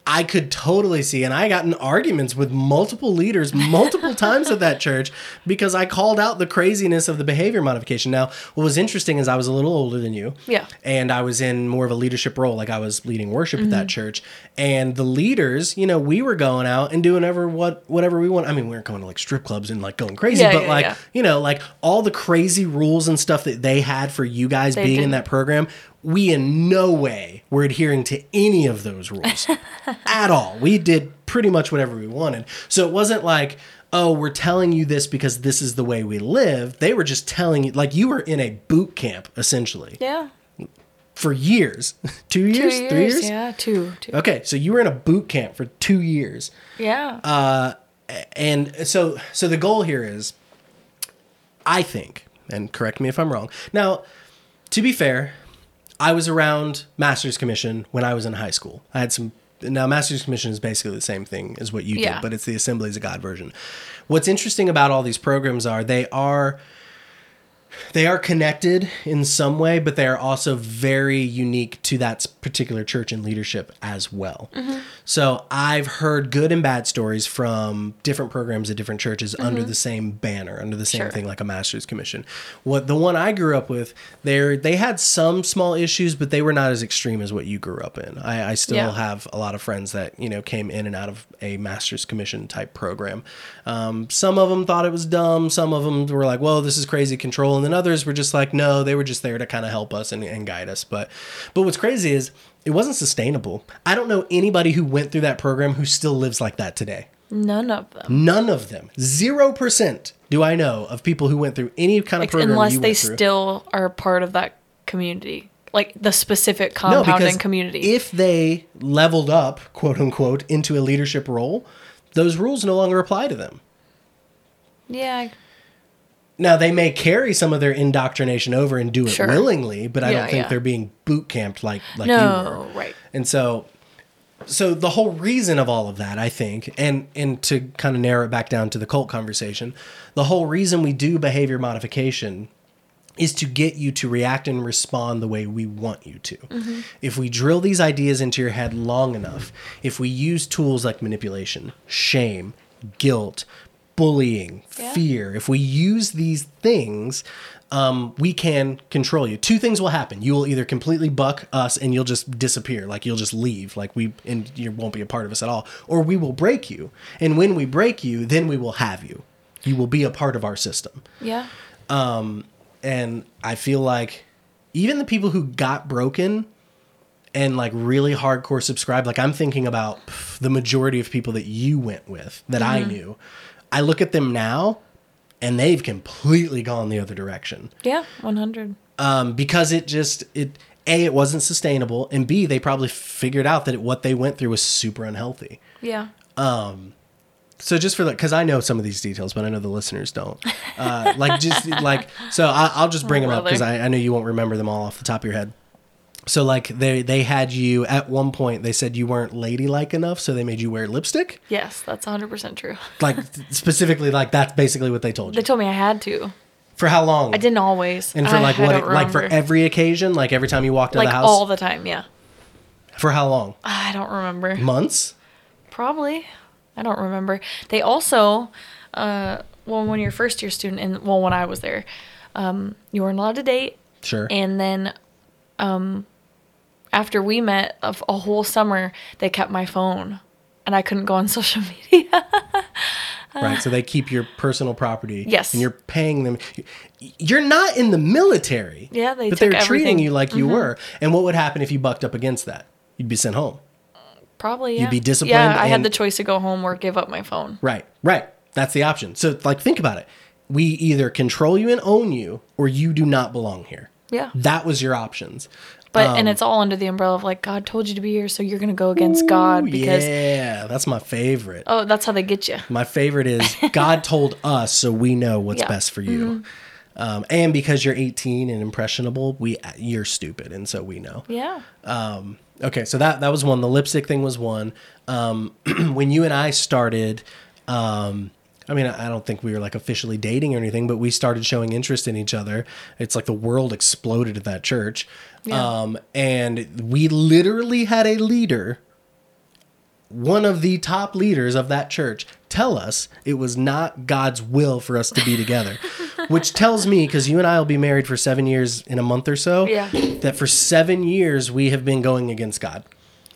I could totally see. And I got in arguments with multiple leaders multiple times at that church *laughs* because I called out the craziness of the behavior modification. Now, what was interesting is I was a little older than you, Yeah. and I was in more of a leadership role, like I was leading worship at that mm-hmm. church. And the leaders, you know, we were going out and doing ever what whatever we want. I mean, we weren't going to like strip clubs and like going crazy, Yeah, but yeah, like yeah. you know, like all the crazy rules and stuff that they had for you guys They being in didn't. that program. We in no way were adhering to any of those rules *laughs* at all. We did pretty much whatever we wanted. So it wasn't like, oh, we're telling you this because this is the way we live. They were just telling you, like, you were in a boot camp essentially yeah for years. *laughs* two years? two Three years years? yeah two two Okay, so you were in a boot camp for two years. yeah Uh, and so so the goal here is I think, and correct me if I'm wrong. Now, to be fair, I was around Master's Commission when I was in high school. I had some. Now, Master's Commission is basically the same thing as what you Yeah. did, but it's the Assemblies of God version. What's interesting about all these programs are they are they are connected in some way, but they are also very unique to that particular church and leadership as well. Mm-hmm. So I've heard good and bad stories from different programs at different churches under the same banner, under the same Mm-hmm. Sure. thing like a master's commission. What the one I grew up with, they they had some small issues, but they were not as extreme as what you grew up in. I, I still Yeah. have a lot of friends that you know came in and out of a master's commission type program. Um, some of them thought it was dumb. Some of them were like, "Well, this is crazy control," and then others were just like, "No, they were just there to kind of help us and, and guide us." But but what's crazy is it wasn't sustainable. I don't know anybody who went through that program who still lives like that today. None of them. None of them. Zero percent do I know of people who went through any kind of Ex- program unless they still are part of that community, like the specific compounding because community. if they leveled up, quote unquote, into a leadership role, those rules no longer apply to them. yeah, Now they may carry some of their indoctrination over and do it Sure. willingly, but I Yeah, don't think yeah. they're being boot camped like like you were. no, right. And so so the whole reason of all of that, I think, and and to kind of narrow it back down to the cult conversation, the whole reason we do behavior modification is to get you to react and respond the way we want you to. Mm-hmm. If we drill these ideas into your head long enough, if we use tools like manipulation, shame, guilt, bullying, Yeah. fear, if we use these things, um, we can control you. Two things will happen. You will either completely buck us and you'll just disappear, like you'll just leave, like we and you won't be a part of us at all, or we will break you. And when we break you, then we will have you. You will be a part of our system. Yeah, And I feel like even the people who got broken and like really hardcore subscribe, like I'm thinking about pff, the majority of people that you went with that I knew. I look at them now and they've completely gone the other direction. yeah, one hundred. Um, because it just it A, it wasn't sustainable, and B, they probably figured out that what they went through was super unhealthy. Yeah, So just for that, because I know some of these details, but I know the listeners don't. Uh, like just like so, I, I'll just bring *laughs* them up because. I, I know you won't remember them all off the top of your head. So like they they had you at one point. They said you weren't ladylike enough, so they made you wear lipstick. yes, that's one hundred percent true. *laughs* Like specifically, like that's basically what they told you They told me I had to. For how long? I didn't always. And for I- like I what? don't Like for every occasion, like every time you walked out like of the house. all the time. Yeah, for how long? I don't remember. Months. Probably. I don't remember. They also, uh, well, when you're first year student, and well, when I was there, um, you weren't allowed to date. Sure. And then, um, after we met a, a whole summer, they kept my phone, and I couldn't go on *laughs* social media. right. So they keep your personal property. Yes. And you're paying them. You're not in the military. Yeah, they But they're treating everything. Mm-hmm. you like you were. And what would happen if you bucked up against that? You'd be sent home. Probably. Yeah. You'd be disciplined Yeah, I had the choice to go home or give up my phone. Right. Right. That's the option. So like think about it. We either control you and own you, or you do not belong here. Yeah. That was your options. But Um, and it's all under the umbrella of like God told you to be here, so you're gonna go against God because yeah, that's my favorite. oh, that's how they get you. My favorite is *laughs* God told us, so we know what's Yeah. Mm-hmm. best for you. Um, and because you're 18 and impressionable, we you're stupid, and so we know. Yeah. Okay, so that that was one. The lipstick thing was one. Um, *clears throat* when you and I started, um, I mean, I don't think we were like officially dating or anything, but we started showing interest in each other. It's like the world exploded at that church, Yeah. um, and we literally had a leader, one of the top leaders of that church, tell us it was not God's will for us to be together. *laughs* Which tells me, because you and I will be married for seven years in a month or so, Yeah. that for seven years we have been going against God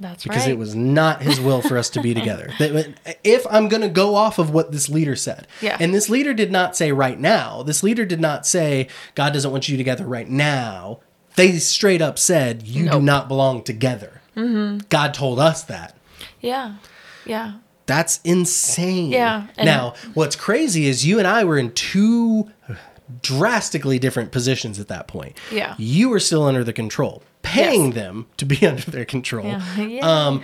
That's because right. it was not his will for us to be together. *laughs* If I'm going to go off of what this leader said, Yeah. and this leader did not say right now, this leader did not say God doesn't want you together right now. They straight up said you do not belong together. Mm-hmm. God told us that. Yeah. Yeah. That's insane. Yeah, now, what's crazy is you and I were in two drastically different positions at that point. Yeah. You were still under the control, paying Yes. them to be *laughs* under their control. Yeah. *laughs* yeah. Um,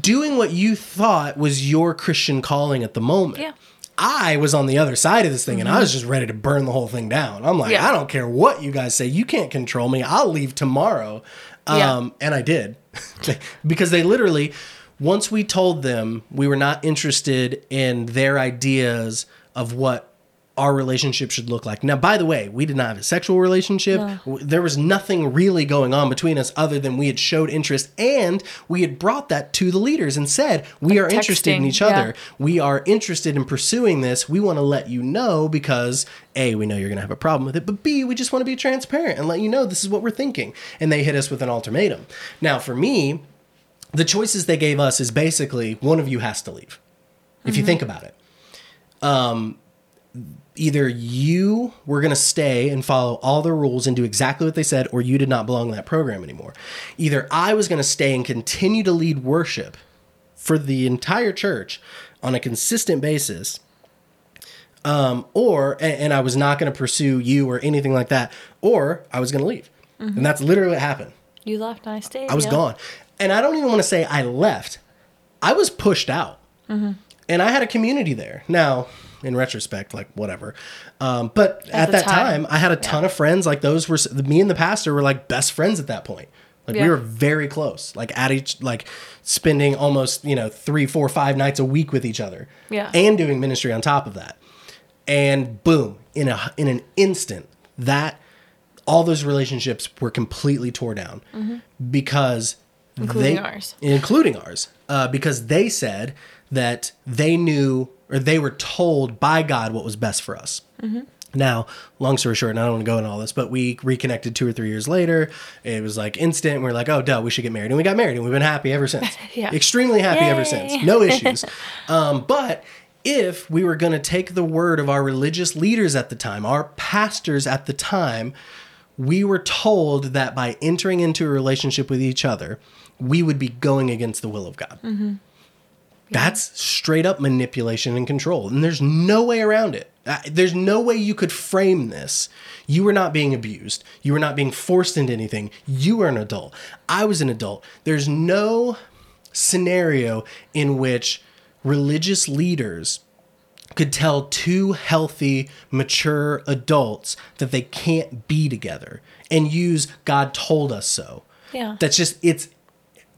doing what you thought was your Christian calling at the moment. Yeah. I was on the other side of this thing and I was just ready to burn the whole thing down. I'm like, Mm-hmm. Yeah. I don't care what you guys say. You can't control me. I'll leave tomorrow. Um, and I did *laughs* because they literally, once we told them we were not interested in their ideas of what our relationship should look like. Now, by the way, we did not have a sexual relationship. W- There was nothing really going on between us other than we had showed interest and we had brought that to the leaders and said, we are interested in each yeah. other. We are interested in pursuing this. We want to let you know because A, we know you're going to have a problem with it, but B, we just want to be transparent and let you know this is what we're thinking. And they hit us with an ultimatum. Now, for me, the choices they gave us is basically one of you has to leave. If you think about it. Um either you were going to stay and follow all the rules and do exactly what they said or you did not belong in that program anymore. Either I was going to stay and continue to lead worship for the entire church on a consistent basis um, or and, and I was not going to pursue you or anything like that or I was going to leave. And that's literally what happened. You left and I stayed. I was gone. And I don't even want to say I left. I was pushed out. Mm-hmm. And I had a community there. Now, in retrospect, like whatever. Um, but at, the that time, time, I had a ton of friends. Like those were me and the pastor were like best friends at that point. Like we were very close. Like at each like spending almost you know three, four, five nights a week with each other. Yeah. And doing ministry on top of that. And boom, in a in an instant, that all those relationships were completely tore down because Mm-hmm. Including they, ours. including ours, uh, because they said that they knew or they were told by God what was best for us. Mm-hmm. Now, long story short, and I don't want to go into all this, but we reconnected two or three years later. It was like instant. We are like, oh, duh, we should get married. And we got married and we've been happy ever since. *laughs* Yeah. Extremely happy ever since. No issues. *laughs* um, but if we were going to take the word of our religious leaders at the time, our pastors at the time, we were told that by entering into a relationship with each other, we would be going against the will of God. That's straight up manipulation and control. And there's no way around it. Uh, There's no way you could frame this. You were not being abused. You were not being forced into anything. You were an adult. I was an adult. There's no scenario in which religious leaders could tell two healthy, mature adults that they can't be together and use God told us so. Yeah. That's just, it's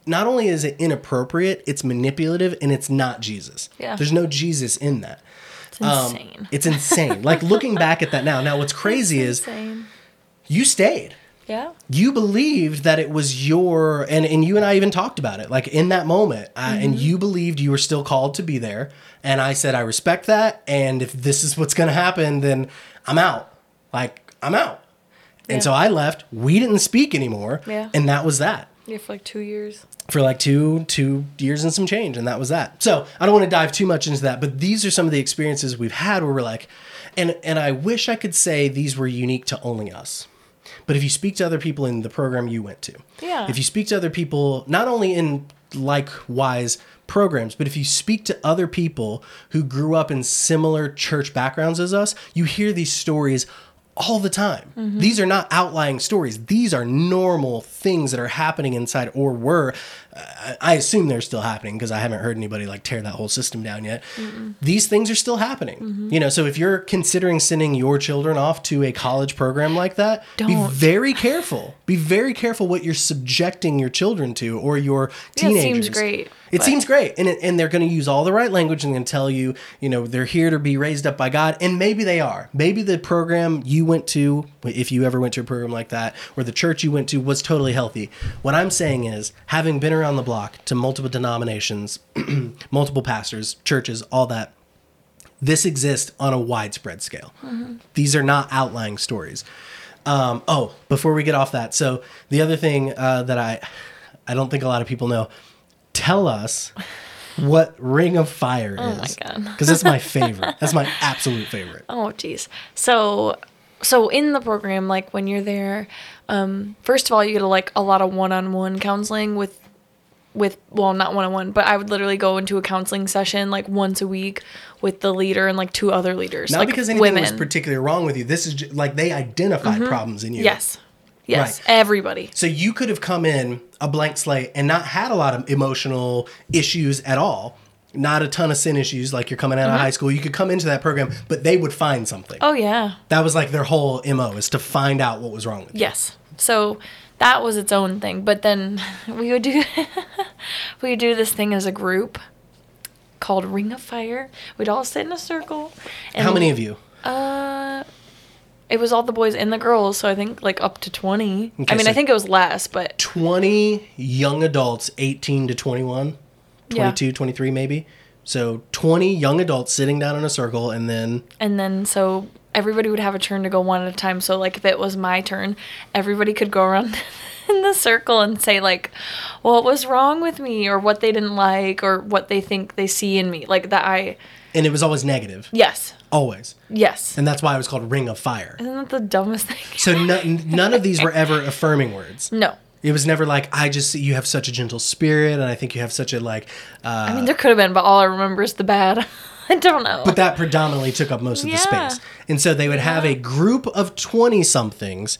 not only is it inappropriate, it's manipulative and it's not Jesus. Yeah. There's no Jesus in that. It's Um, insane. *laughs* it's insane. like looking back at that now. Now, what's crazy is insane. you stayed. Yeah. You believed that it was your, and, and you and I even talked about it, like in that moment. I, and you believed you were still called to be there. And I said, I respect that. And if this is what's going to happen, then I'm out. Like, I'm out. And Yeah. so I left. We didn't speak anymore. Yeah. And that was that Yeah, for like two years. for like two two years and some change and that was that so i don't want to dive too much into that but these are some of the experiences we've had where we're like and and i wish i could say these were unique to only us but if you speak to other people in the program you went to Yeah. if you speak to other people not only in likewise programs but if you speak to other people who grew up in similar church backgrounds as us you hear these stories all the time. These are not outlying stories. These are normal things that are happening inside or were. I assume they're still happening because I haven't heard anybody like tear that whole system down yet. These things are still happening. Mm-hmm. You know, so if you're considering sending your children off to a college program like that, be Don't. very careful. Be very careful what you're subjecting your children to or your Yeah, it seems great, It but- seems great, and it, and they're going to use all the right language and going to tell you, you know, they're here to be raised up by God, and maybe they are. Maybe the program you went to, if you ever went to a program like that, or the church you went to was totally healthy. What I'm saying is, having been around the block to multiple denominations, *clears throat* multiple pastors, churches, all that, this exists on a widespread scale. These are not outlying stories. Um, oh, before we get off that, so the other thing uh, that I, I don't think a lot of people know, tell us *laughs* what Ring of Fire Oh my is. God. Because that's my favorite. *laughs* That's my absolute favorite. Oh, geez. So, so in the program, like when you're there, um, first of all, you get a, like a lot of one-on-one counseling with, with well, not one-on-one, but I would literally go into a counseling session like once a week with the leader and like two other leaders, Not like because anything was particularly wrong with you. This is ju- like they identified problems in you. Mm-hmm. yes, yes, Right. everybody. So you could have come in a blank slate and not had a lot of emotional issues at all. not a ton of sin issues, like you're coming out of high school. You could come into that program, but they would find something. Oh yeah. That was like their whole mo is to find out what was wrong with you. Yes. So that was its own thing. But then *laughs* we would do *laughs* we would do this thing as a group called Ring of Fire. We'd all sit in a circle. And How many of you? Uh, it was all the boys and the girls, so I think like up to twenty. Okay, I mean, so- I think it was less, but 20 young adults 18 to 21 Yeah. 22 23 maybe so 20 young adults sitting down in a circle and then and then so everybody would have a turn to go one at a time. So like if it was my turn, everybody could go around *laughs* in the circle and say like what was wrong with me or what they didn't like or what they think they see in me. Like that I and it was always negative yes. always Yes. and that's why it was called ring of fire Isn't that the dumbest thing? so no, none of these were *laughs* ever affirming words No. it was never like i just you have such a gentle spirit and i think you have such a like uh, I mean, there could have been, but all I remember is the bad. *laughs* *laughs* I don't know. but that predominantly took up most of the space. And so they would have a group of 20 somethings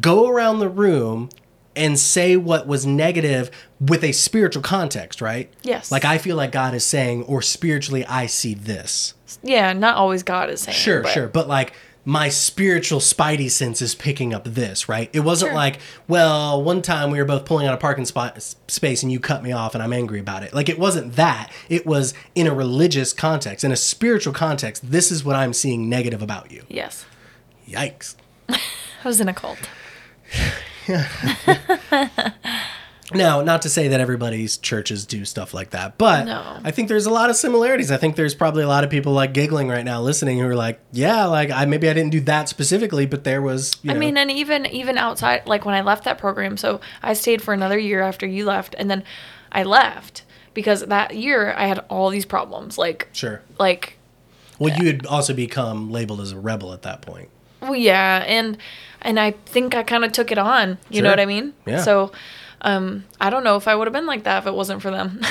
go around the room and say what was negative with a spiritual context, right? Yes. Like I feel like God is saying, or spiritually, I see this. yeah, not always God is saying. Sure, but- sure. But like my spiritual spidey sense is picking up this, right? It wasn't Sure. like, well, one time we were both pulling out a parking spot space and you cut me off and I'm angry about it. Like it wasn't that. It was in a religious context, in a spiritual context. This is what I'm seeing negative about you. Yes. Yikes. *laughs* I was in a cult. *laughs* *laughs* Now, not to say that everybody's churches do stuff like that, but No. I think there's a lot of similarities. I think there's probably a lot of people like giggling right now listening who are like, yeah, like I maybe I didn't do that specifically, but there was, you I know, mean, and even even outside, like when I left that program, so I stayed for another year after you left, and then I left because that year I had all these problems, like sure. like Well, you had also become labeled as a rebel at that point. well, yeah, and and I think I kind of took it on. You know what I mean? Yeah. So. Um, I don't know if I would have been like that if it wasn't for them. *laughs*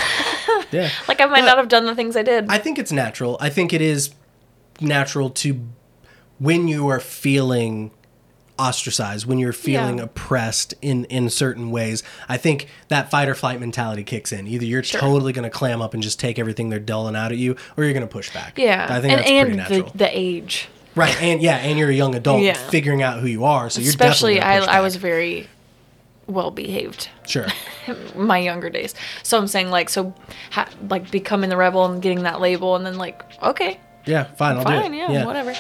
Yeah. like I might But- not have done the things I did. I think it's natural. I think it is natural to when you are feeling ostracized, when you're feeling Yeah. oppressed in in certain ways. I think that fight or flight mentality kicks in. Either you're Sure. totally going to clam up and just take everything they're dulling out at you, or you're going to push back. yeah, I think and that's pretty natural. the the age, right, and yeah, and you're a young adult Yeah. figuring out who you are, so you're especially definitely I I was very well behaved. sure. *laughs* my younger days. So I'm saying like so ha- like becoming the rebel and getting that label and then like okay, Yeah, fine, I'll fine, do it. yeah, whatever.